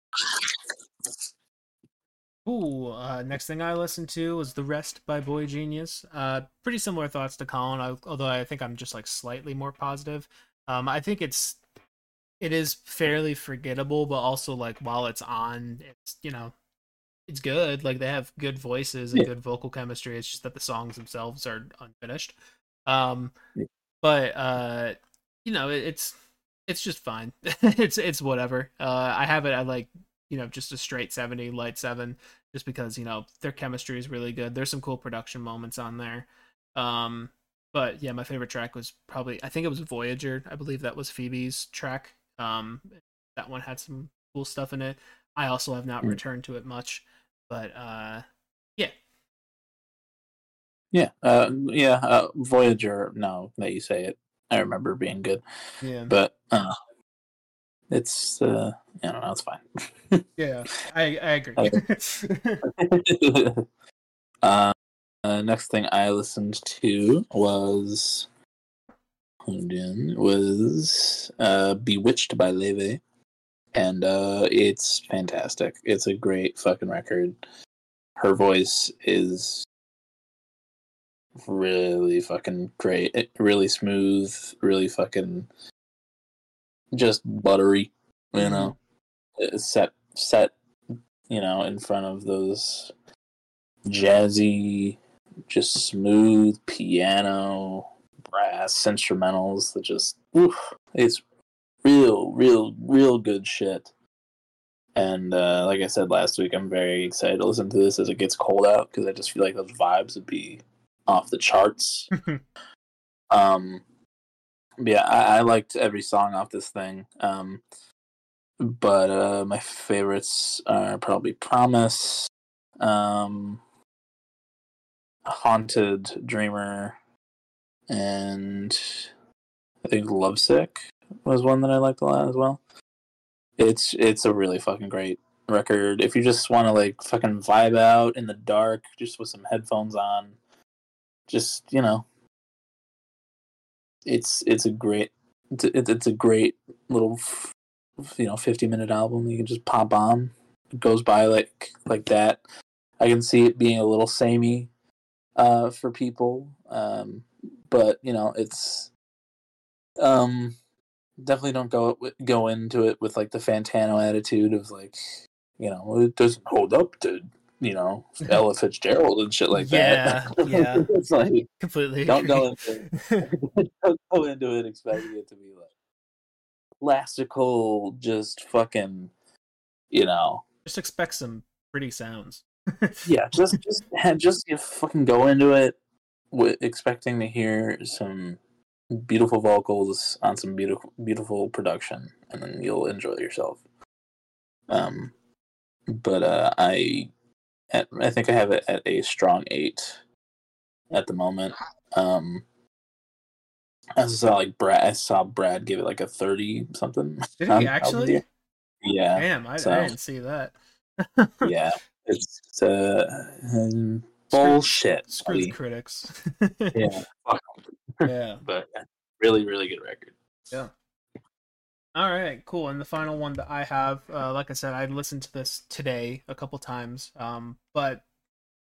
Ooh, uh, next thing I listened to was The Rest by boygenius. Uh, pretty similar thoughts to Colin, although I think I'm just like slightly more positive. Um, I think it's it is fairly forgettable, but also like while it's on, it's you know, it's good. Like they have good voices and yeah. good vocal chemistry. It's just that the songs themselves are unfinished. Um, yeah. but uh, you know, it, it's it's just fine. it's it's whatever. Uh, I have it at like you know just a straight seventy, light seven just because you know their chemistry is really good. There's some cool production moments on there. Um, but yeah, my favorite track was probably I think it was Voyager. I believe that was Phoebe's track. Um, that one had some cool stuff in it. I also have not returned to it much, but uh, yeah. Yeah, uh, yeah, uh, Voyager. No, that you say it, I remember being good. Yeah, but uh, it's uh I don't know, it's fine. yeah, I I agree. uh, uh, next thing I listened to was was uh Bewitched by Laufey. And uh it's fantastic. It's a great fucking record. Her voice is really fucking great. really smooth, really fucking just buttery, you mm-hmm. know, set set, you know, in front of those jazzy, just smooth piano, brass instrumentals that just, oof, it's real, real, real good shit. And uh, like I said last week, I'm very excited to listen to this as it gets cold out because I just feel like those vibes would be off the charts. um, yeah, I, I, liked every song off this thing. Um, but uh, my favorites are probably Promise, um, Haunted Dreamer, and I think Lovesick was one that I liked a lot as well. It's it's a really fucking great record. If you just want to like fucking vibe out in the dark, just with some headphones on, just you know, it's it's a great it's a, it's a great little you know 50 minute album you can just pop on it goes by like like that i can see it being a little samey uh for people um but you know it's um definitely don't go go into it with like the fantano attitude of like you know it doesn't hold up to you know Ella Fitzgerald and shit like yeah, that. Yeah, yeah, it's like completely. Don't go into it. don't go into it expecting it to be like classical, just fucking, you know. Just expect some pretty sounds. yeah, just just just you fucking go into it with expecting to hear some beautiful vocals on some beautiful beautiful production, and then you'll enjoy yourself. Um, but uh, I at, I think I have it at a strong eight at the moment. Um, I saw like Brad. I saw Brad give it like a thirty something. Did he actually? Yeah. Damn, I, so, I, didn't see that. yeah, it's uh, bullshit. Screw, the critics. yeah. yeah. But really, really good record. Yeah. All right, cool. And the final one that I have, uh, like I said, I listened to this today a couple times, um, but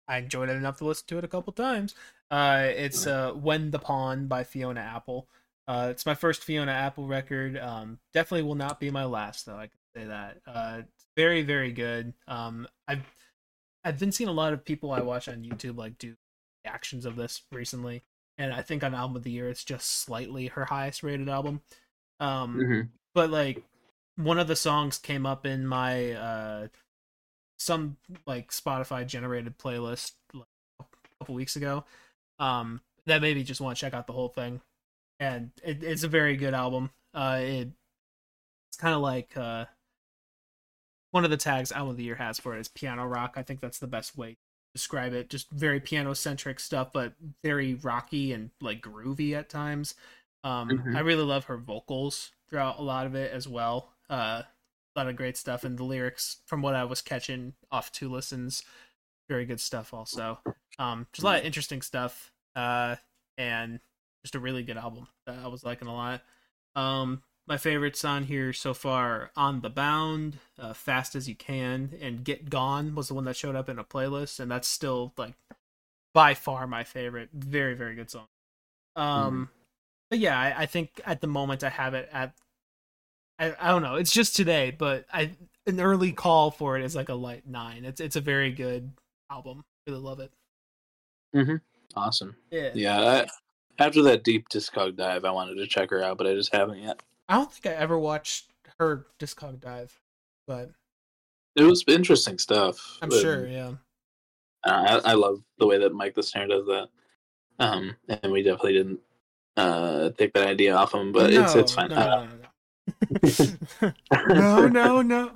I enjoyed it enough to listen to it a couple times. Uh, it's uh, "When the Pawn" by Fiona Apple. Uh, it's my first Fiona Apple record. Um, definitely will not be my last, though. I can say that. Uh, very, very good. Um, I've I've been seeing a lot of people I watch on YouTube like do reactions of this recently, and I think on album of the year, it's just slightly her highest rated album. Um, mm-hmm but like one of the songs came up in my uh some like Spotify generated playlist like, a couple weeks ago. Um, that made me just want to check out the whole thing, and it, it's a very good album. Uh, it it's kind of like uh one of the tags album of the year has for it is piano rock. I think that's the best way to describe it. Just very piano centric stuff, but very rocky and like groovy at times. Um, mm-hmm. I really love her vocals throughout a lot of it as well. Uh, a lot of great stuff, and the lyrics, from what I was catching off two listens, very good stuff. Also, um, just a lot of interesting stuff. Uh, and just a really good album that I was liking a lot. Um, my favorites on here so far on the bound uh, fast as you can and get gone was the one that showed up in a playlist and that's still like by far my favorite. Very very good song. Um mm. but yeah I, I, think at the moment i have it at I, I don't know it's just today but i an early call for it is like a light nine. It's it's a very good album. Really love it. Mm-hmm. awesome. Yeah. Yeah I, after that deep discog dive i wanted to check her out but i just haven't yet I don't think I ever watched her Discog dive, but it was interesting stuff. I'm sure, yeah. I, I love the way that Mic the Snare does that. Um, and we definitely didn't uh take that idea off him, but no, it's it's fine. No, no, no, no, no,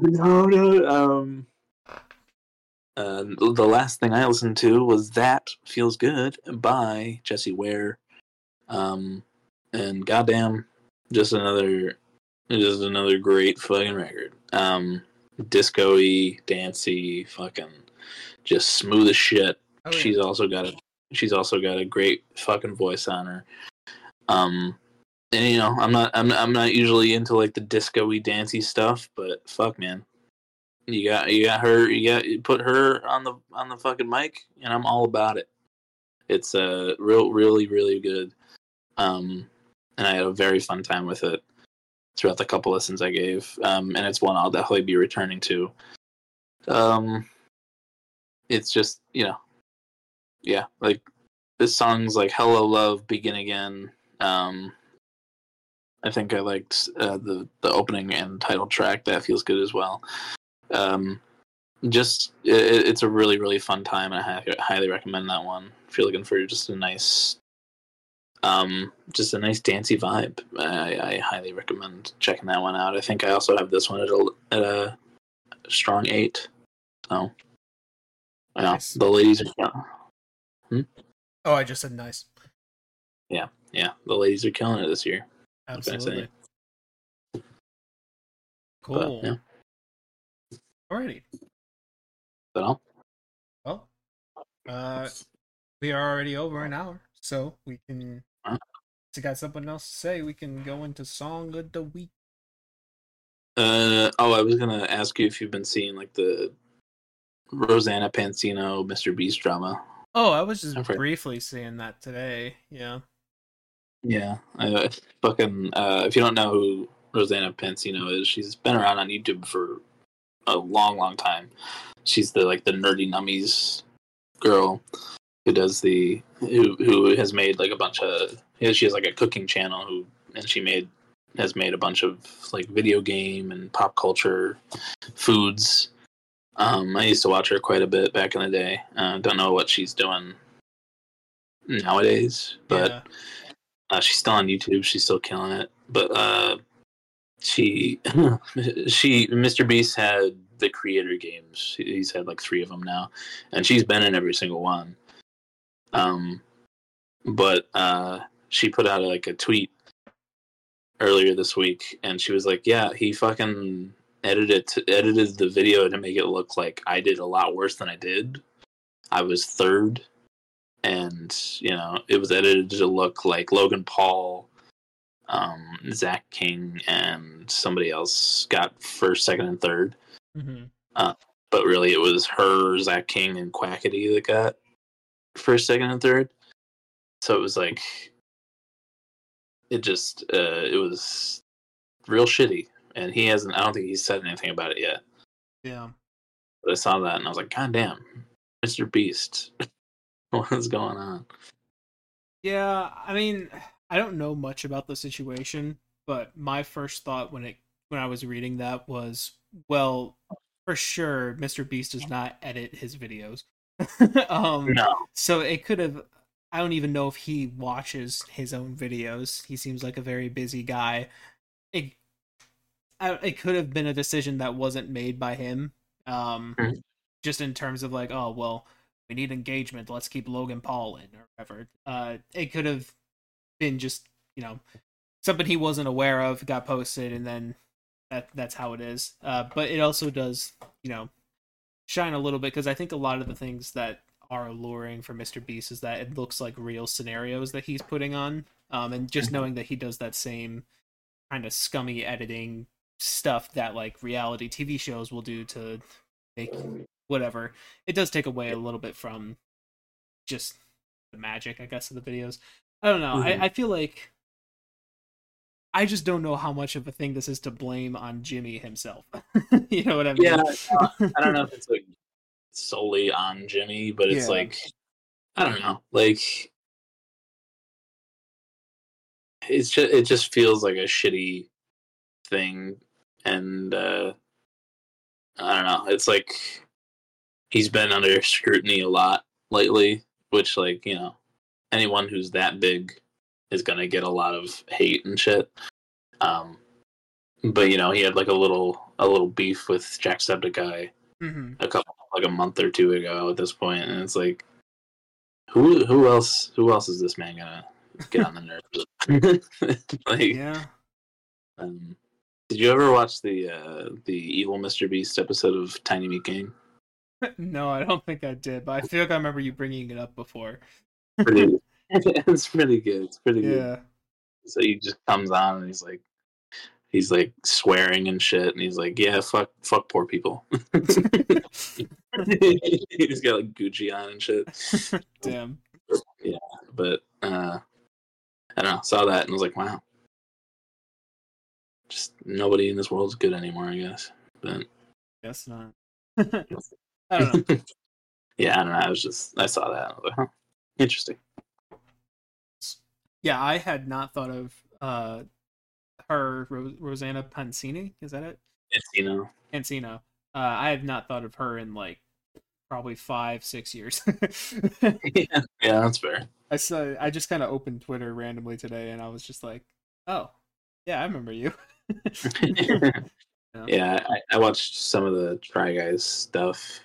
no, no. Um, uh, the last thing I listened to was "That Feels Good" by Jessie Ware. Um, and goddamn, just another, just another great fucking record. Um, disco-y, dancey, fucking, just smooth as shit. Oh, yeah. She's also got a, she's also got a great fucking voice on her. Um, and you know, I'm not, I'm, I'm not usually into like the disco-y, dancey stuff, but fuck, man, you got, you got her, you got, you put her on the, on the fucking mic, and I'm all about it. It's uh, real, really, really good. Um, and I had a very fun time with it throughout the couple lessons I gave. Um, and it's one I'll definitely be returning to. Um, it's just you know, yeah, like this song's like "Hello Love, Begin Again." Um, I think I liked uh, the the opening and title track. That feels good as well. Um, just it, it's a really really fun time, and I highly recommend that one if you're looking for just a nice um, just a nice dancey vibe. I, I, highly recommend checking that one out. I think I also have this one at a, at a strong eight. So, yeah, nice. the ladies are. Hmm? Oh, I just said nice. Yeah, yeah, the ladies are killing it this year. Absolutely. Cool. But, yeah. Alrighty. That all? Well, uh, we are already over an hour, so we can if you got something else to say, we can go into song of the week. Uh oh, I was gonna ask you if you've been seeing like the Rosanna Pansino Mr. Beast drama. Oh, I was just briefly seeing that today. Yeah. Yeah, I fucking. Uh, if you don't know who Rosanna Pansino is, she's been around on YouTube for a long, long time. She's the like the nerdy nummies girl who does the who who has made like a bunch of she has like a cooking channel who and she made has made a bunch of like video game and pop culture foods. Um, I used to watch her quite a bit back in the day. Uh, don't know what she's doing nowadays, but yeah. uh, she's still on YouTube. She's still killing it. But uh, she she Mr. Beast had the creator games. He's had like three of them now, and she's been in every single one. Um, but uh, she put out like a tweet earlier this week, and she was like, "Yeah, he fucking edited edited the video to make it look like I did a lot worse than I did. I was third, and you know it was edited to look like Logan Paul." Um, Zach King and somebody else got first, second, and 3rd mm-hmm. uh, but really, it was her, Zach King, and Quackity that got first, second, and third. So it was like it just uh, it was real shitty, and he hasn't. I don't think he's said anything about it yet. Yeah. But I saw that and I was like, God damn, Mr. Beast, what's going on? Yeah, I mean, I don't know much about the situation, but my first thought when it when I was reading that was, well, for sure, Mr. Beast does not edit his videos. um, no. So it could have. I don't even know if he watches his own videos. He seems like a very busy guy. It, it could have been a decision that wasn't made by him. Um, mm-hmm. just in terms of like, oh well, we need engagement. Let's keep Logan Paul in or whatever. Uh, it could have been just you know something he wasn't aware of got posted, and then that that's how it is. Uh, but it also does you know shine a little bit because I think a lot of the things that are alluring for Mr. Beast is that it looks like real scenarios that he's putting on. Um, and just knowing that he does that same kind of scummy editing stuff that like reality TV shows will do to make whatever, it does take away a little bit from just the magic, I guess, of the videos. I don't know. Mm-hmm. I, I feel like I just don't know how much of a thing this is to blame on Jimmy himself. you know what I mean? Yeah, I don't know if it's like solely on Jimmy, but it's yeah. like I don't know, like it's just it just feels like a shitty thing, and uh I don't know. It's like he's been under scrutiny a lot lately, which like you know anyone who's that big is gonna get a lot of hate and shit. Um, but you know he had like a little a little beef with Jacksepticeye mm-hmm. a couple like a month or two ago at this point, and it's like, who who else who else is this man gonna get on the nerves? like, yeah. Um, did you ever watch the uh, the evil Mr. Beast episode of Tiny Meat Gang? no, I don't think I did, but I feel like I remember you bringing it up before. pretty, it's pretty good. It's pretty yeah. good. So he just comes on and he's like, he's like swearing and shit, and he's like, "Yeah, fuck, fuck poor people." he's got like Gucci on and shit. Damn. Yeah, but uh, I don't know. Saw that and was like, "Wow." Just nobody in this world is good anymore, I guess. But guess not. I don't know. yeah, I don't know. I was just I saw that. I was like, huh, interesting. Yeah, I had not thought of uh her Ro- Rosanna Pansini. Is that it? Encino. Encino. Uh, I have not thought of her in like probably five, six years. yeah, yeah, that's fair. I saw. I just kind of opened Twitter randomly today, and I was just like, "Oh, yeah, I remember you." yeah, yeah I, I, watched some of the Try Guys stuff,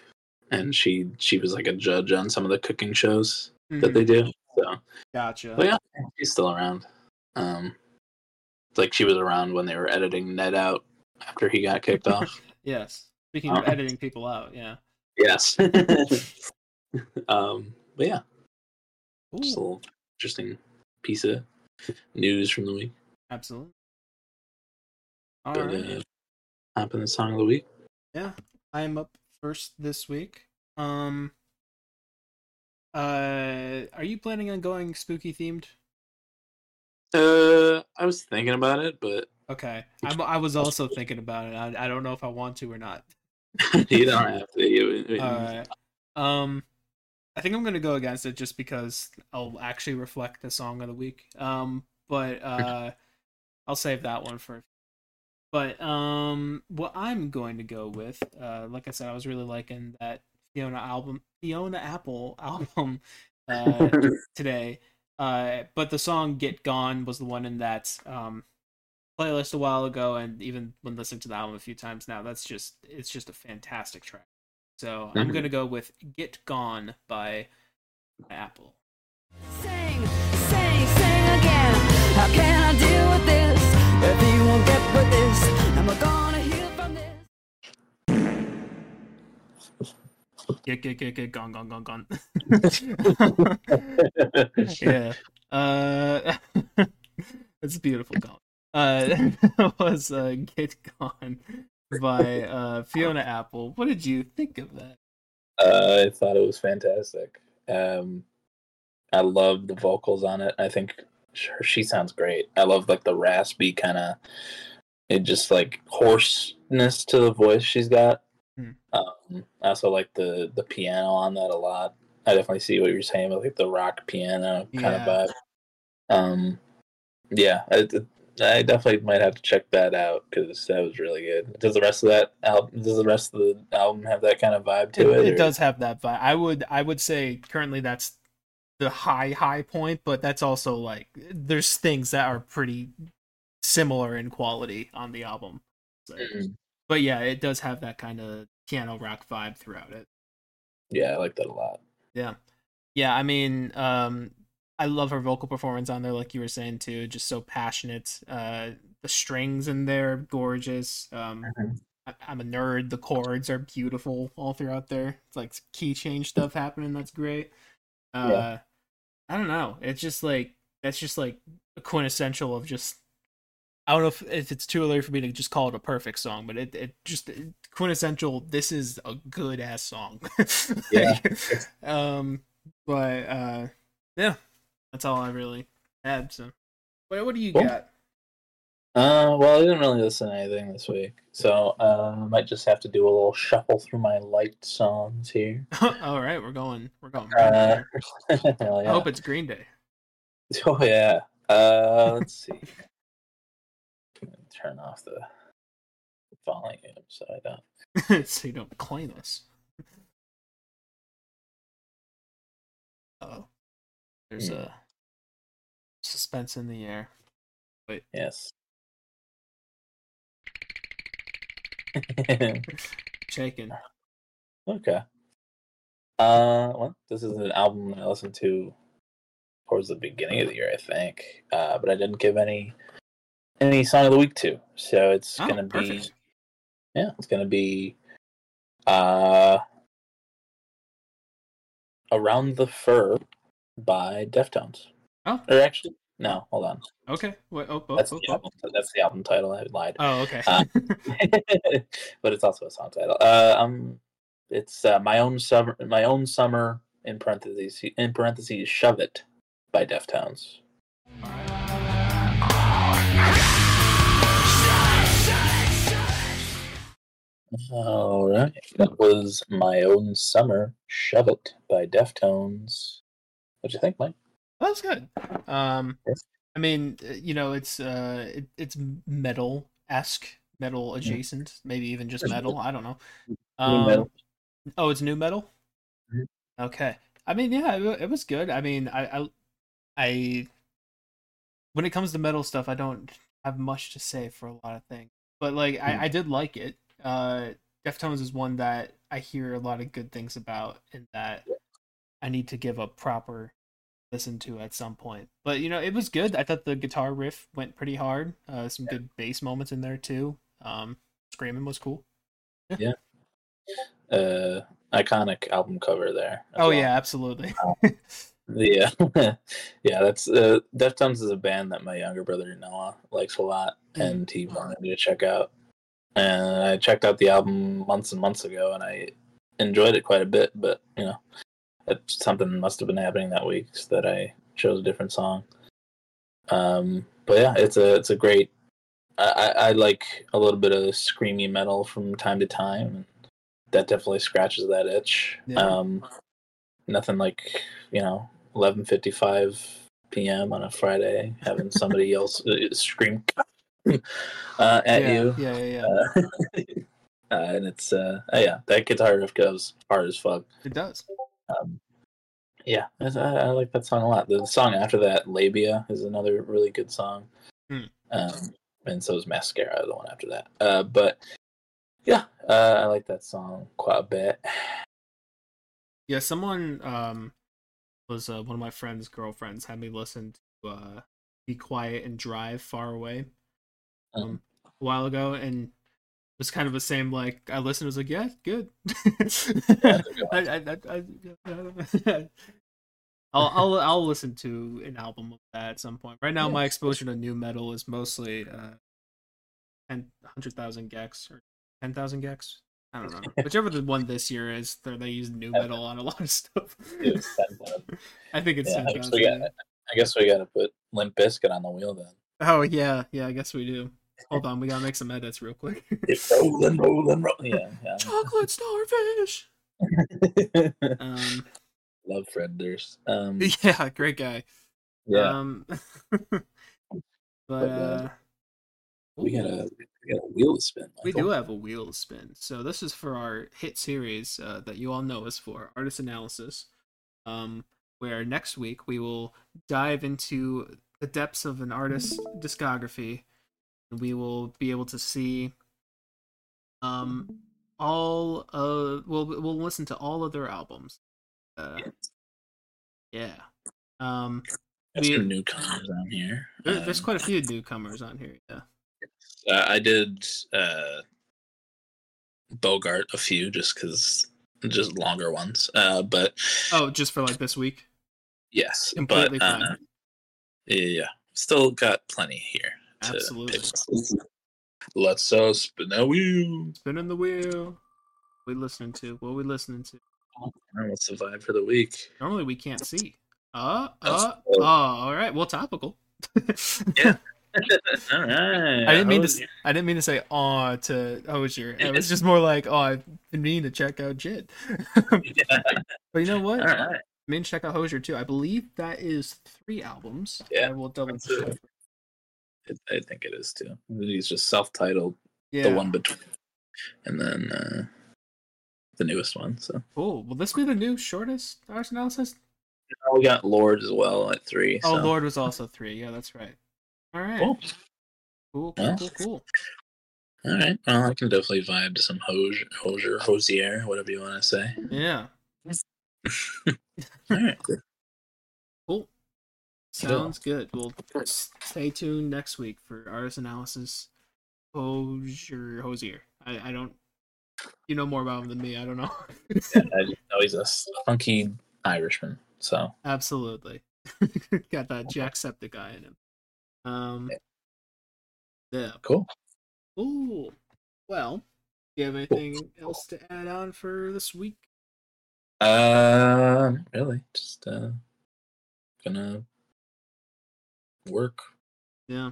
and she she was like a judge on some of the cooking shows mm-hmm. that they do. So gotcha. But yeah, she's still around. Um, like she was around when they were editing Ned out after he got kicked off. yes. Speaking of um, editing people out, yeah. Yes. um, but yeah. Ooh. Just a little interesting piece of news from the week. Absolutely. All but, right. Uh, hop in the song of the week. Yeah, I'm up first this week. Um, uh, are you planning on going spooky themed? Uh, I was thinking about it, but okay. I'm, I was also thinking about it. I, I don't know if I want to or not. you don't have to. You, All right. Um, I think I'm gonna go against it just because I'll actually reflect the song of the week. Um, but uh, I'll save that one for. But um, what I'm going to go with, uh, like I said, I was really liking that Fiona album, Fiona Apple album, uh, today. Uh, but the song "Get Gone" was the one in that um, playlist a while ago, and even when listening to the album a few times now, that's just it's just a fantastic track. So mm-hmm. I'm gonna go with "Get Gone" by, by Apple. Sing, sing, sing again. How can I deal with this if you won't Get get get get gone gone gone gone. yeah. Uh, it's a beautiful gone. Uh, that was uh, "Get Gone" by uh, Fiona Apple. What did you think of that? Uh, I thought it was fantastic. Um, I love the vocals on it. I think she sounds great. I love like the raspy kind of, it just like hoarseness to the voice she's got. Hmm. Um, I also like the the piano on that a lot. I definitely see what you're saying with like the rock piano kind yeah. of vibe. Um, yeah, I, I definitely might have to check that out because that was really good. Does the rest of that album? Does the rest of the album have that kind of vibe to it? It, it does have that vibe. I would I would say currently that's the high high point, but that's also like there's things that are pretty similar in quality on the album. So. Mm-hmm but yeah, it does have that kind of piano rock vibe throughout it. Yeah, I like that a lot. Yeah, yeah. I mean, um, I love her vocal performance on there, like you were saying too. Just so passionate. Uh, the strings in there, gorgeous. Um, Mhm. I, I'm a nerd. The chords are beautiful all throughout there. It's like key change stuff happening. That's great. Uh, Yeah. I don't know. It's just like that's just like a quintessential of just. I don't know if, if it's too early for me to just call it a perfect song, but it, it just quintessential. This is a good ass song. Yeah. um. But uh, yeah, that's all I really had. So, what what do you Cool. got? Uh, well, I didn't really listen to anything this week, so uh, I might just have to do a little shuffle through my light songs here. all right, we're going. We're going. Uh, hell I hope it's Green Day. Oh yeah. Uh, let's see. Turn off the volume so I don't. so you don't claim us. Oh, there's Hmm. a suspense in the air. Wait. Yes. Shaking. okay. Uh, well, this is an album I listened to towards the beginning of the year, I think. Uh, but I didn't give any any song of the week too. so it's Oh, gonna be perfect. yeah, it's gonna be uh around the fur by Deftones. Oh. or actually, no, hold on. Okay. Wait, oh, oh, That's oh, the oh. album. That's the album title. I lied. Oh, okay. Uh, but it's also a song title. Uh, um, it's uh, my own summer. My own summer in parentheses. In parentheses, shove it by Deftones. All right, that was my own summer. Shove it by Deftones. What'd you think, Mike? That was good. Um, Yes. I mean, uh, you know, it's uh, it, it's metal esque, metal adjacent, maybe even just metal. I don't know. New Um, metal. Oh, it's nu metal. Mhm. Okay. I mean, yeah, it, it was good. I mean, I, I, I, when it comes to metal stuff, I don't have much to say for a lot of things. But like, Mm. I, I did like it. Uh, Deftones is one that I hear a lot of good things about, and that I need to give a proper listen to at some point. But you know, it was good. I thought the guitar riff went pretty hard. Uh, some good bass moments in there too. Um, screaming was cool. Yeah. Uh, iconic album cover there. Oh well. yeah, absolutely. Yeah, yeah. That's uh, Deftones is a band that my younger brother Noah likes a lot, Mm. and he wanted me to check out. And I checked out the album months and months ago, and I enjoyed it quite a bit. But you know, it, something must have been happening that week so that I chose a different song. Um, but yeah, it's a it's a great. I, I I like a little bit of screamy metal from time to time. That definitely scratches that itch. Yeah. Um, nothing like you know 11:55 p.m. on a Friday having somebody else uh, scream uh, at yeah, you, Yeah, yeah, yeah. uh, and it's uh, uh, yeah, that guitar riff goes hard as fuck. It does. Um, yeah, I, I I like that song a lot. The song after that, "Lhabia," is another really good song, Hmm. um, and so is "Mascara," the one after that. Uh, but yeah, uh, I like that song quite a bit. Yeah, someone um was uh, one of my friend's girlfriends had me listen to uh Be Quiet and Drive Far Away um a while ago and it was kind of the same like I listened was like yeah good I, I, I, I, I'll, I'll I'll listen to an album of that at some point. Right now, Yeah. my exposure to nu metal is mostly uh, 10, 100,000 gecs or ten thousand gecs. I don't know. Whichever the one this year is, they they use nu metal on a lot of stuff. I think it's Yeah, ten I guess got. I guess we got to put Limp Bizkit on the wheel then. Oh yeah, yeah. I guess we do. Hold on, we gotta make some edits real quick. It's rolling, rolling, rolling. Yeah, yeah. Chocolate starfish. Um, Love Fred Durst. Um, yeah, great guy. yeah, Um, but uh, we got a we got a wheel to spin. We do have a wheel to spin. So this is for our hit series uh, that you all know us for, Artist Analysis. Um, where next week we will dive into the depths of an artist's discography, we will be able to see um all uh we'll we'll listen to all of their albums. Uh, yeah. Um, Got some newcomers on here. There, there's um, quite a few newcomers on here. Yeah. Uh, I did uh, Bogart a few just because just longer ones. Uh, but oh, just for like this week. Yes, Completely but uh, yeah, still got plenty here. Absolutely. Let's uh, spin that wheel. Spinning the wheel. We listening to? What are we listening to? What's the vibe for the week? Normally we can't see. Uh, uh, oh, all right. Well, topical. yeah. all right. I didn't mean to. I didn't mean to say "aw" to Hozier. It was just more like, "Oh, I've been meaning to check out Jit." yeah. But you know what? All right. I mean, check out Hozier too. I believe that is three albums. Yeah, we'll double check. I think it is too. He's just self-titled, yeah. the one between, and then uh the newest one. So cool. Will this be the new shortest Artist Analysis? No, we got Lorde as well at three. Oh, so. Lorde was also three. Yeah, that's right. All right. Cool. Cool. Cool. Cool. cool. All right. Well, I can definitely vibe to some Hozier, Hozier, Hosier, whatever you want to say. Yeah. All right. Cool. Sounds good. We'll stay tuned next week for artist analysis. Hosier, Hosier. I, I don't. You know more about him than me. I don't know. yeah, I just know he's a funky Irishman. So absolutely, got that Jacksepticeye in him. Um, yeah. Cool. Cool. Well, do you have anything else to add on for this week? Uh, really, just uh, gonna work. Yeah.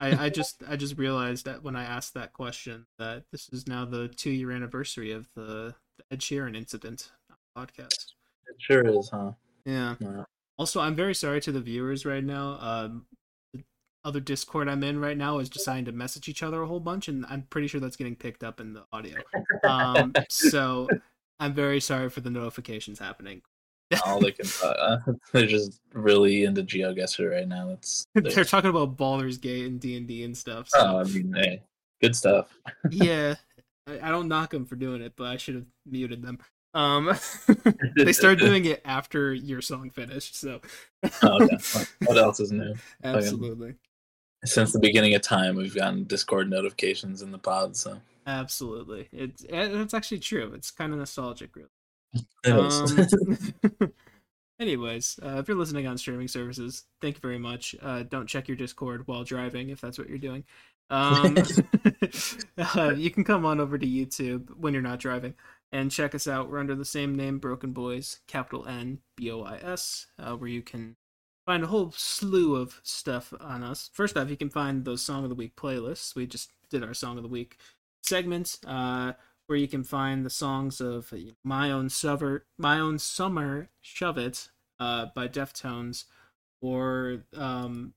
I, I just I just realized that when I asked that question that this is now the two year anniversary of the, the Ed Sheeran incident podcast. It sure is, huh? Yeah. yeah. Also, I'm very sorry to the viewers right now. Um, the other Discord I'm in right now is deciding to message each other a whole bunch, and I'm pretty sure that's getting picked up in the audio. Um, so I'm very sorry for the notifications happening. All they can, uh, they're just really into GeoGuessr right now. It's they're talking about Baldur's Gate and D and D and stuff. So. Oh, I mean, hey, good stuff. yeah, I, I don't knock them for doing it, but I should have muted them. Um, they started doing it after your song finished. So, oh, what else is new? Absolutely. Since the beginning of time, we've gotten Discord notifications in the pod. So, absolutely, it's it's actually true. It's kind of nostalgic, really. Um, anyways, uh, if you're listening on streaming services, thank you very much. Uh, don't check your Discord while driving if that's what you're doing. Um, uh, you can come on over to YouTube when you're not driving and check us out. We're under the same name, Broken Boys, capital N B O I S, uh, where you can find a whole slew of stuff on us. First off, you can find those Song of the Week playlists. We just did our Song of the Week segment, uh, where you can find the songs of My Own Summer, My Own Summer Shove It uh, by Deftones, or um,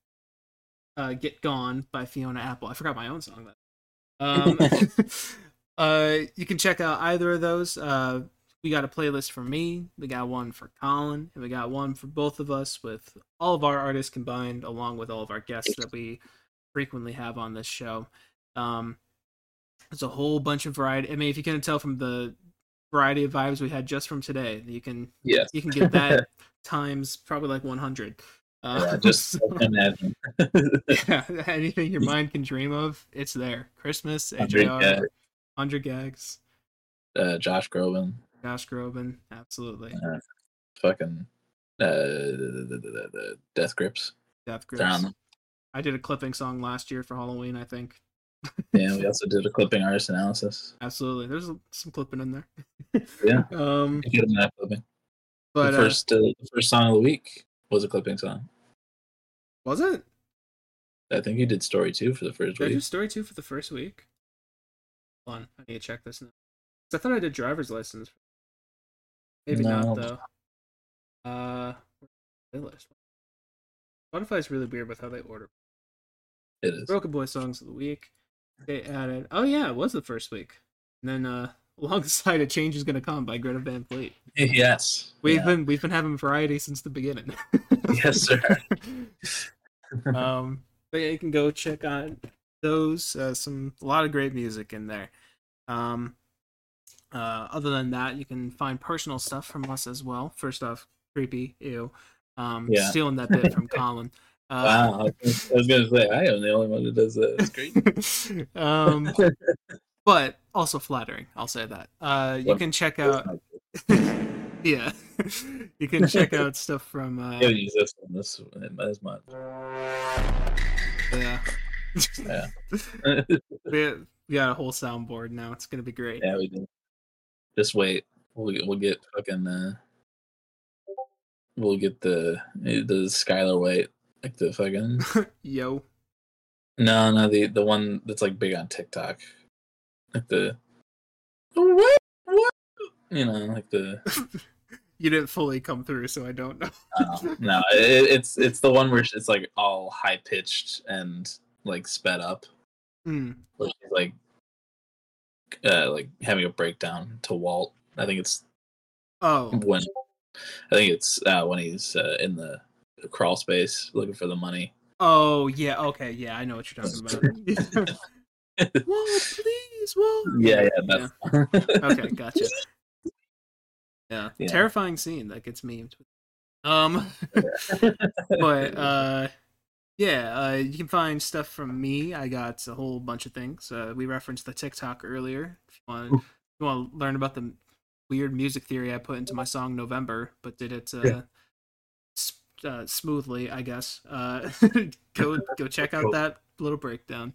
uh, Get Gone by Fiona Apple. I forgot my own song. That. Um, Uh, you can check out either of those. Uh, we got a playlist for me, we got one for Colin, and we got one for both of us with all of our artists combined, along with all of our guests that we frequently have on this show. Um, there's a whole bunch of variety. I mean, if you can tell from the variety of vibes we had just from today, you can yes. you can get that times probably like 100. Uh, yeah, just so, imagine. yeah, anything your mind can dream of, it's there. Christmas, AJR, Hundred gecs. Uh, Josh Groban. Josh Groban, absolutely. Uh, fucking uh, the, the, the, the, Death Grips. Death Grips. I did a clipping song last year for Halloween, I think. Yeah, we also did a clipping artist analysis. Absolutely, there's some clipping in there. yeah, um, get in that clipping. But the first, uh, uh, the first song of the week was a clipping song. Was it? I think you did story two for the first did week. I do story two for the first week on. I need to check this now. I thought I did driver's license. Maybe no. not though. Uh, playlist. Spotify is really weird with how they order. It is. Broken Boy songs of the week. They added. Oh yeah, it was the first week. And then uh, alongside a change is gonna come by Greta Van Fleet. Yes. We've yeah. been we've been having variety since the beginning. yes, sir. um, but yeah, you can go check on those. Uh, some a lot of great music in there. Um, uh, other than that, you can find personal stuff from us as well. First off, creepy, ew. Um, Yeah. stealing that bit from Colin. Uh, wow, I was, I was gonna say I am the only one who does that. It's great. um, but also flattering. I'll say that. Uh, you Well, can check out. yeah, you can check out stuff from. Uh, I haven't this one this as much. yeah. Yeah. we, we got a whole soundboard now. It's gonna be great. yeah, we do. Just wait. We'll get- we'll get fucking. Uh, we'll get the the Skyler White like the fucking Yo. no no the the one that's like big on TikTok, like the what what you know like the you didn't fully come through, so I don't know. uh, no it, it's it's the one where it's like all high pitched and like sped up. Where she's like uh like having a breakdown to Walt. I think it's Oh, when I think it's uh when he's uh, in the crawl space looking for the money. oh yeah. Okay, yeah. I know what you're talking about. Walt, please, Walt. Yeah, yeah, that's Okay, gotcha. Yeah. Yeah. terrifying scene that gets memed. Um, but uh, yeah, uh, you can find stuff from me. I got a whole bunch of things. Uh, we referenced the TikTok earlier. If you want, if you want to learn about the weird music theory I put into my song November, but did it uh, Yeah. Uh, smoothly, I guess. Uh, go go check out that little breakdown.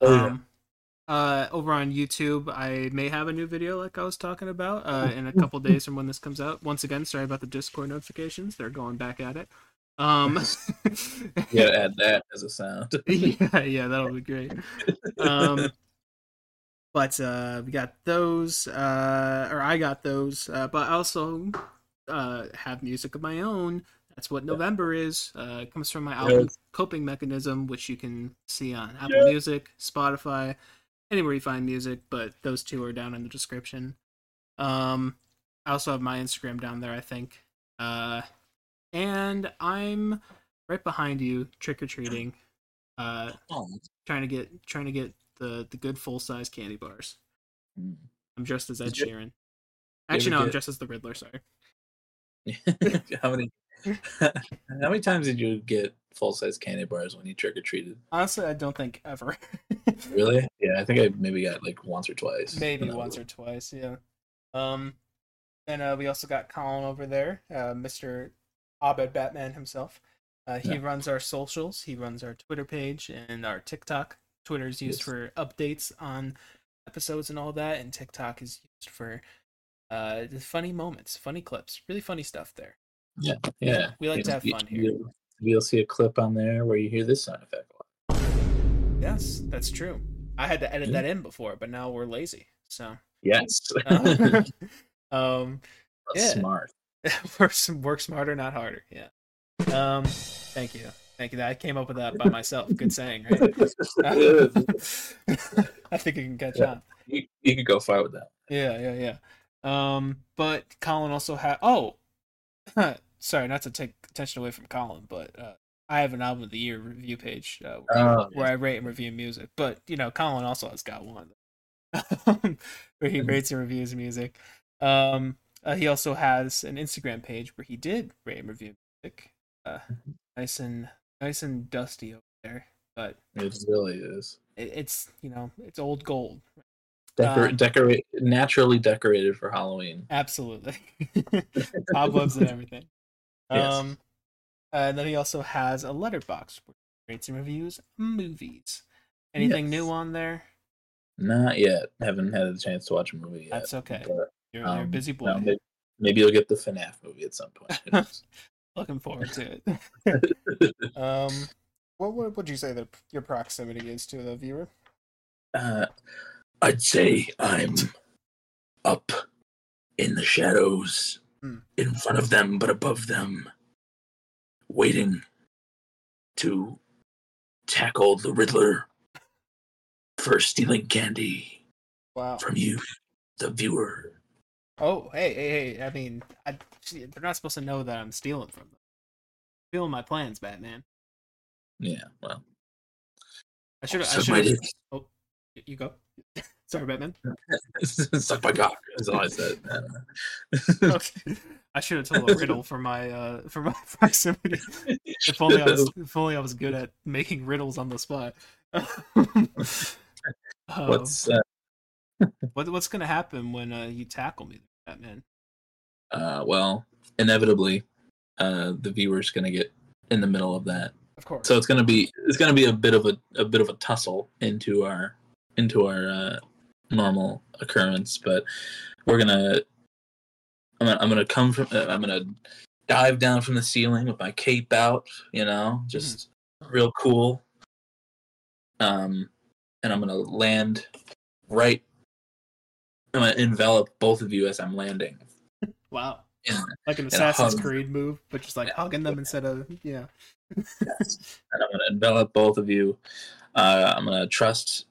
Oh, yeah. Um, uh, over on YouTube, I may have a new video like I was talking about uh, in a couple days from when this comes out. Once again, sorry about the Discord notifications; they're going back at it. Um, yeah, add that as a sound. yeah, yeah, that'll be great. Um, but uh, we got those, uh, or I got those, uh, but I also uh, have music of my own. That's what November is. Uh, it comes from my album Yes. Coping Mechanism, which you can see on Apple Music, Spotify, anywhere you find music. But those two are down in the description. Um, I also have my Instagram down there, I think. Uh, and I'm right behind you, trick or treating. Uh, Oh, trying to get trying to get the the good full size candy bars. mm. I'm dressed as Ed Sheeran. Actually, no, I'm dressed as the Riddler. Sorry. how many how many times did you get full size candy bars when you trick or treated? Honestly, I don't think ever. Really? Yeah, I think I maybe got like once or twice. Maybe once or twice, yeah. Um, and uh, we also got Colin over there, uh, Mr. Abed Batman himself. Uh, he Yeah. runs our socials. He runs our Twitter page and our TikTok. Twitter is used Yes. for updates on episodes and all that, and TikTok is used for uh, the funny moments, funny clips, really funny stuff there. Yeah, yeah. We like to have fun here. you- You'll see a clip on there where you hear this sound effect. Yes, that's true. I had to edit Yeah. that in before, but now we're lazy. So, Yes. uh, um, yeah. Smart. work, work smarter, not harder. Yeah. Um, thank you, thank you. I came up with that by myself. Good saying, right? I think you can catch Yeah. on. you, you could go far with that. Yeah, yeah, yeah. Um, but Colin also had. Oh, sorry, not to take attention away from Colin, but uh, I have an album of the year review page uh, Oh, where I rate and review music. But you know, Colin also has got one where he Mhm. rates and reviews music. Um, uh, he also has an Instagram page where he did rate and review music. Uh, Mhm. nice and nice and dusty over there, but It really is. it, it's you know it's old gold. Decor- Um, decorate naturally decorated for Halloween. Absolutely. Cobwebs and everything. Yes. Um, and then he also has a Letterboxd where he rates and reviews movies. Anything new on there? Not yet. Haven't had a chance to watch a movie yet. That's okay. but, You're, you're a um, busy boy. no, maybe, maybe you'll get the FNAF movie at some point. Looking forward to it. um, what would would you say that your proximity is to the viewer? uh, I'd say I'm up in the shadows, Hmm. in front of them, but above them, waiting to tackle the Riddler for stealing candy Wow. from you, the viewer. Oh, hey, hey, hey. I mean, I, they're not supposed to know that I'm stealing from them. Stealing my plans, Batman. Yeah, well, I should. I so should might have. it- Oh, you go. Sorry, Batman. Suck my cock. That's all I said. okay. I should have told a riddle for my uh for my proximity. If only I was if only I was good at making riddles on the spot. Um, What's uh, what what's gonna happen when uh, you tackle me, Batman? uh well, inevitably, uh the viewer's gonna get in the middle of that. Of course. So it's gonna be it's gonna be a bit of a a bit of a tussle into our into our uh, normal occurrence, but we're gonna I'm gonna, I'm gonna come from uh, I'm gonna dive down from the ceiling with my cape out, you know, just real cool. Um, and I'm gonna land right. I'm gonna envelop both of you as I'm landing. wow. in- Like an Assassin's. Creed move, but just like hugging them instead of yeah. Yes. and I'm gonna envelop both of you. Uh, I'm gonna trust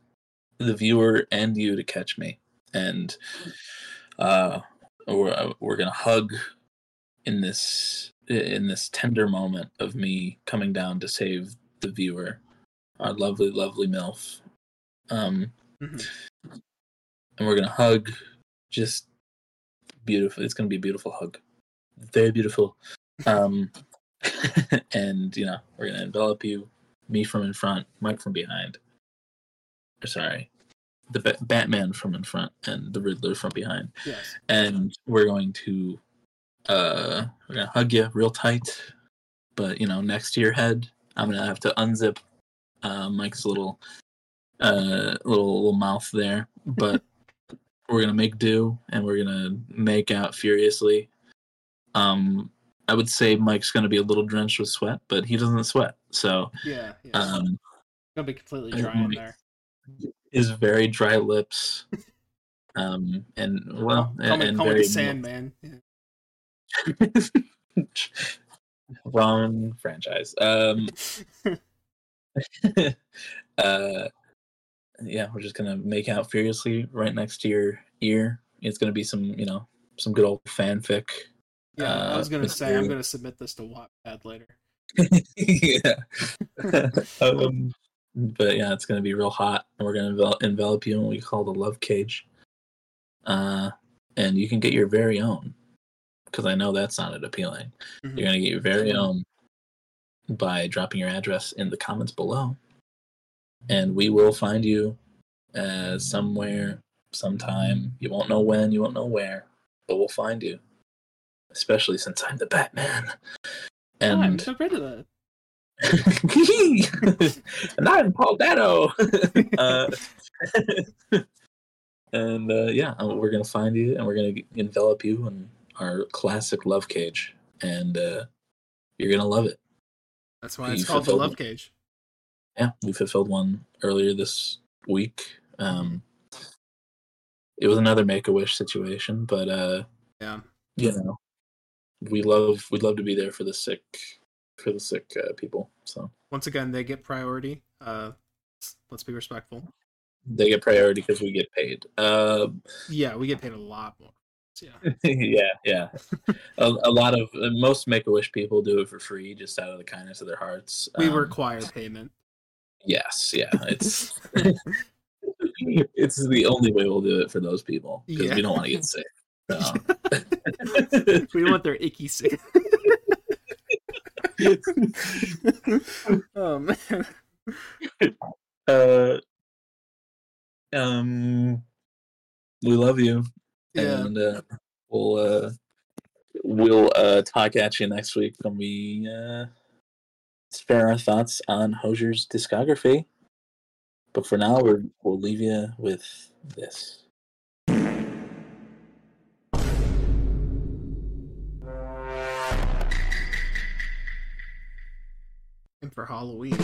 the viewer and you to catch me, and uh, we're we're gonna hug in this in this tender moment of me coming down to save the viewer, our lovely, lovely milf. Um, Mhm. and we're gonna hug, just beautiful. It's gonna be a beautiful hug, very beautiful. Um, and you know we're gonna envelop you, me from in front, Mike from behind. Or sorry, the Ba- Batman from in front and the Riddler from behind, Yes. and we're going to uh we're gonna hug you real tight, but you know next to your head, I'm gonna have to unzip uh, Mike's little uh little little mouth there, but we're gonna make do and we're gonna make out furiously. Um, I would say Mike's gonna be a little drenched with sweat, but he doesn't sweat, so Yeah. yeah. um, gonna be completely dry in there. His very dry lips, um, and well, Call me, and call very the Sandman. Yeah. wrong franchise. Um, uh, yeah, we're just gonna make out furiously right next to your ear. It's gonna be some, you know, some good old fanfic. Yeah, I Uh, was gonna with say I'm gonna submit this to Wattpad later. yeah. um, but yeah, it's gonna be real hot, and we're gonna envel- envelop you in what we call the love cage. Uh, and you can get your very own, because I know that sounded appealing. Mhm. You're gonna get your very own by dropping your address in the comments below, and we will find you uh, somewhere, sometime. You won't know when, you won't know where, but we'll find you. Especially since I'm the Batman. I'm so rid of that. and I'm Paul Dano. uh, and uh, yeah, uh, we're gonna find you, and we're gonna envelop you in our classic love cage, and uh, you're gonna love it. That's why you it's called the Love it. Cage. Yeah, we fulfilled one earlier this week. Um, it was another Make a Wish situation, but uh, Yeah. you know, we love we'd love to be there for the sick for the sick uh, people. So Once again, they get priority. Uh, let's be respectful. they get priority because we get paid. Uh, Yeah, we get paid a lot more. Yeah. yeah, yeah. a, a lot of uh, most Make a Wish people do it for free, just out of the kindness of their hearts. We Um, require payment. Yes, yeah. It's it's the only way we'll do it for those people because Yeah. we don't want to get sick. So. we want their icky sick. Oh man. uh, um, we love you, Yeah. and uh, we'll uh, we'll uh, talk at you next week when we uh, spare our thoughts on Hozier's discography. But for now, we're, we'll leave you with this. For Halloween.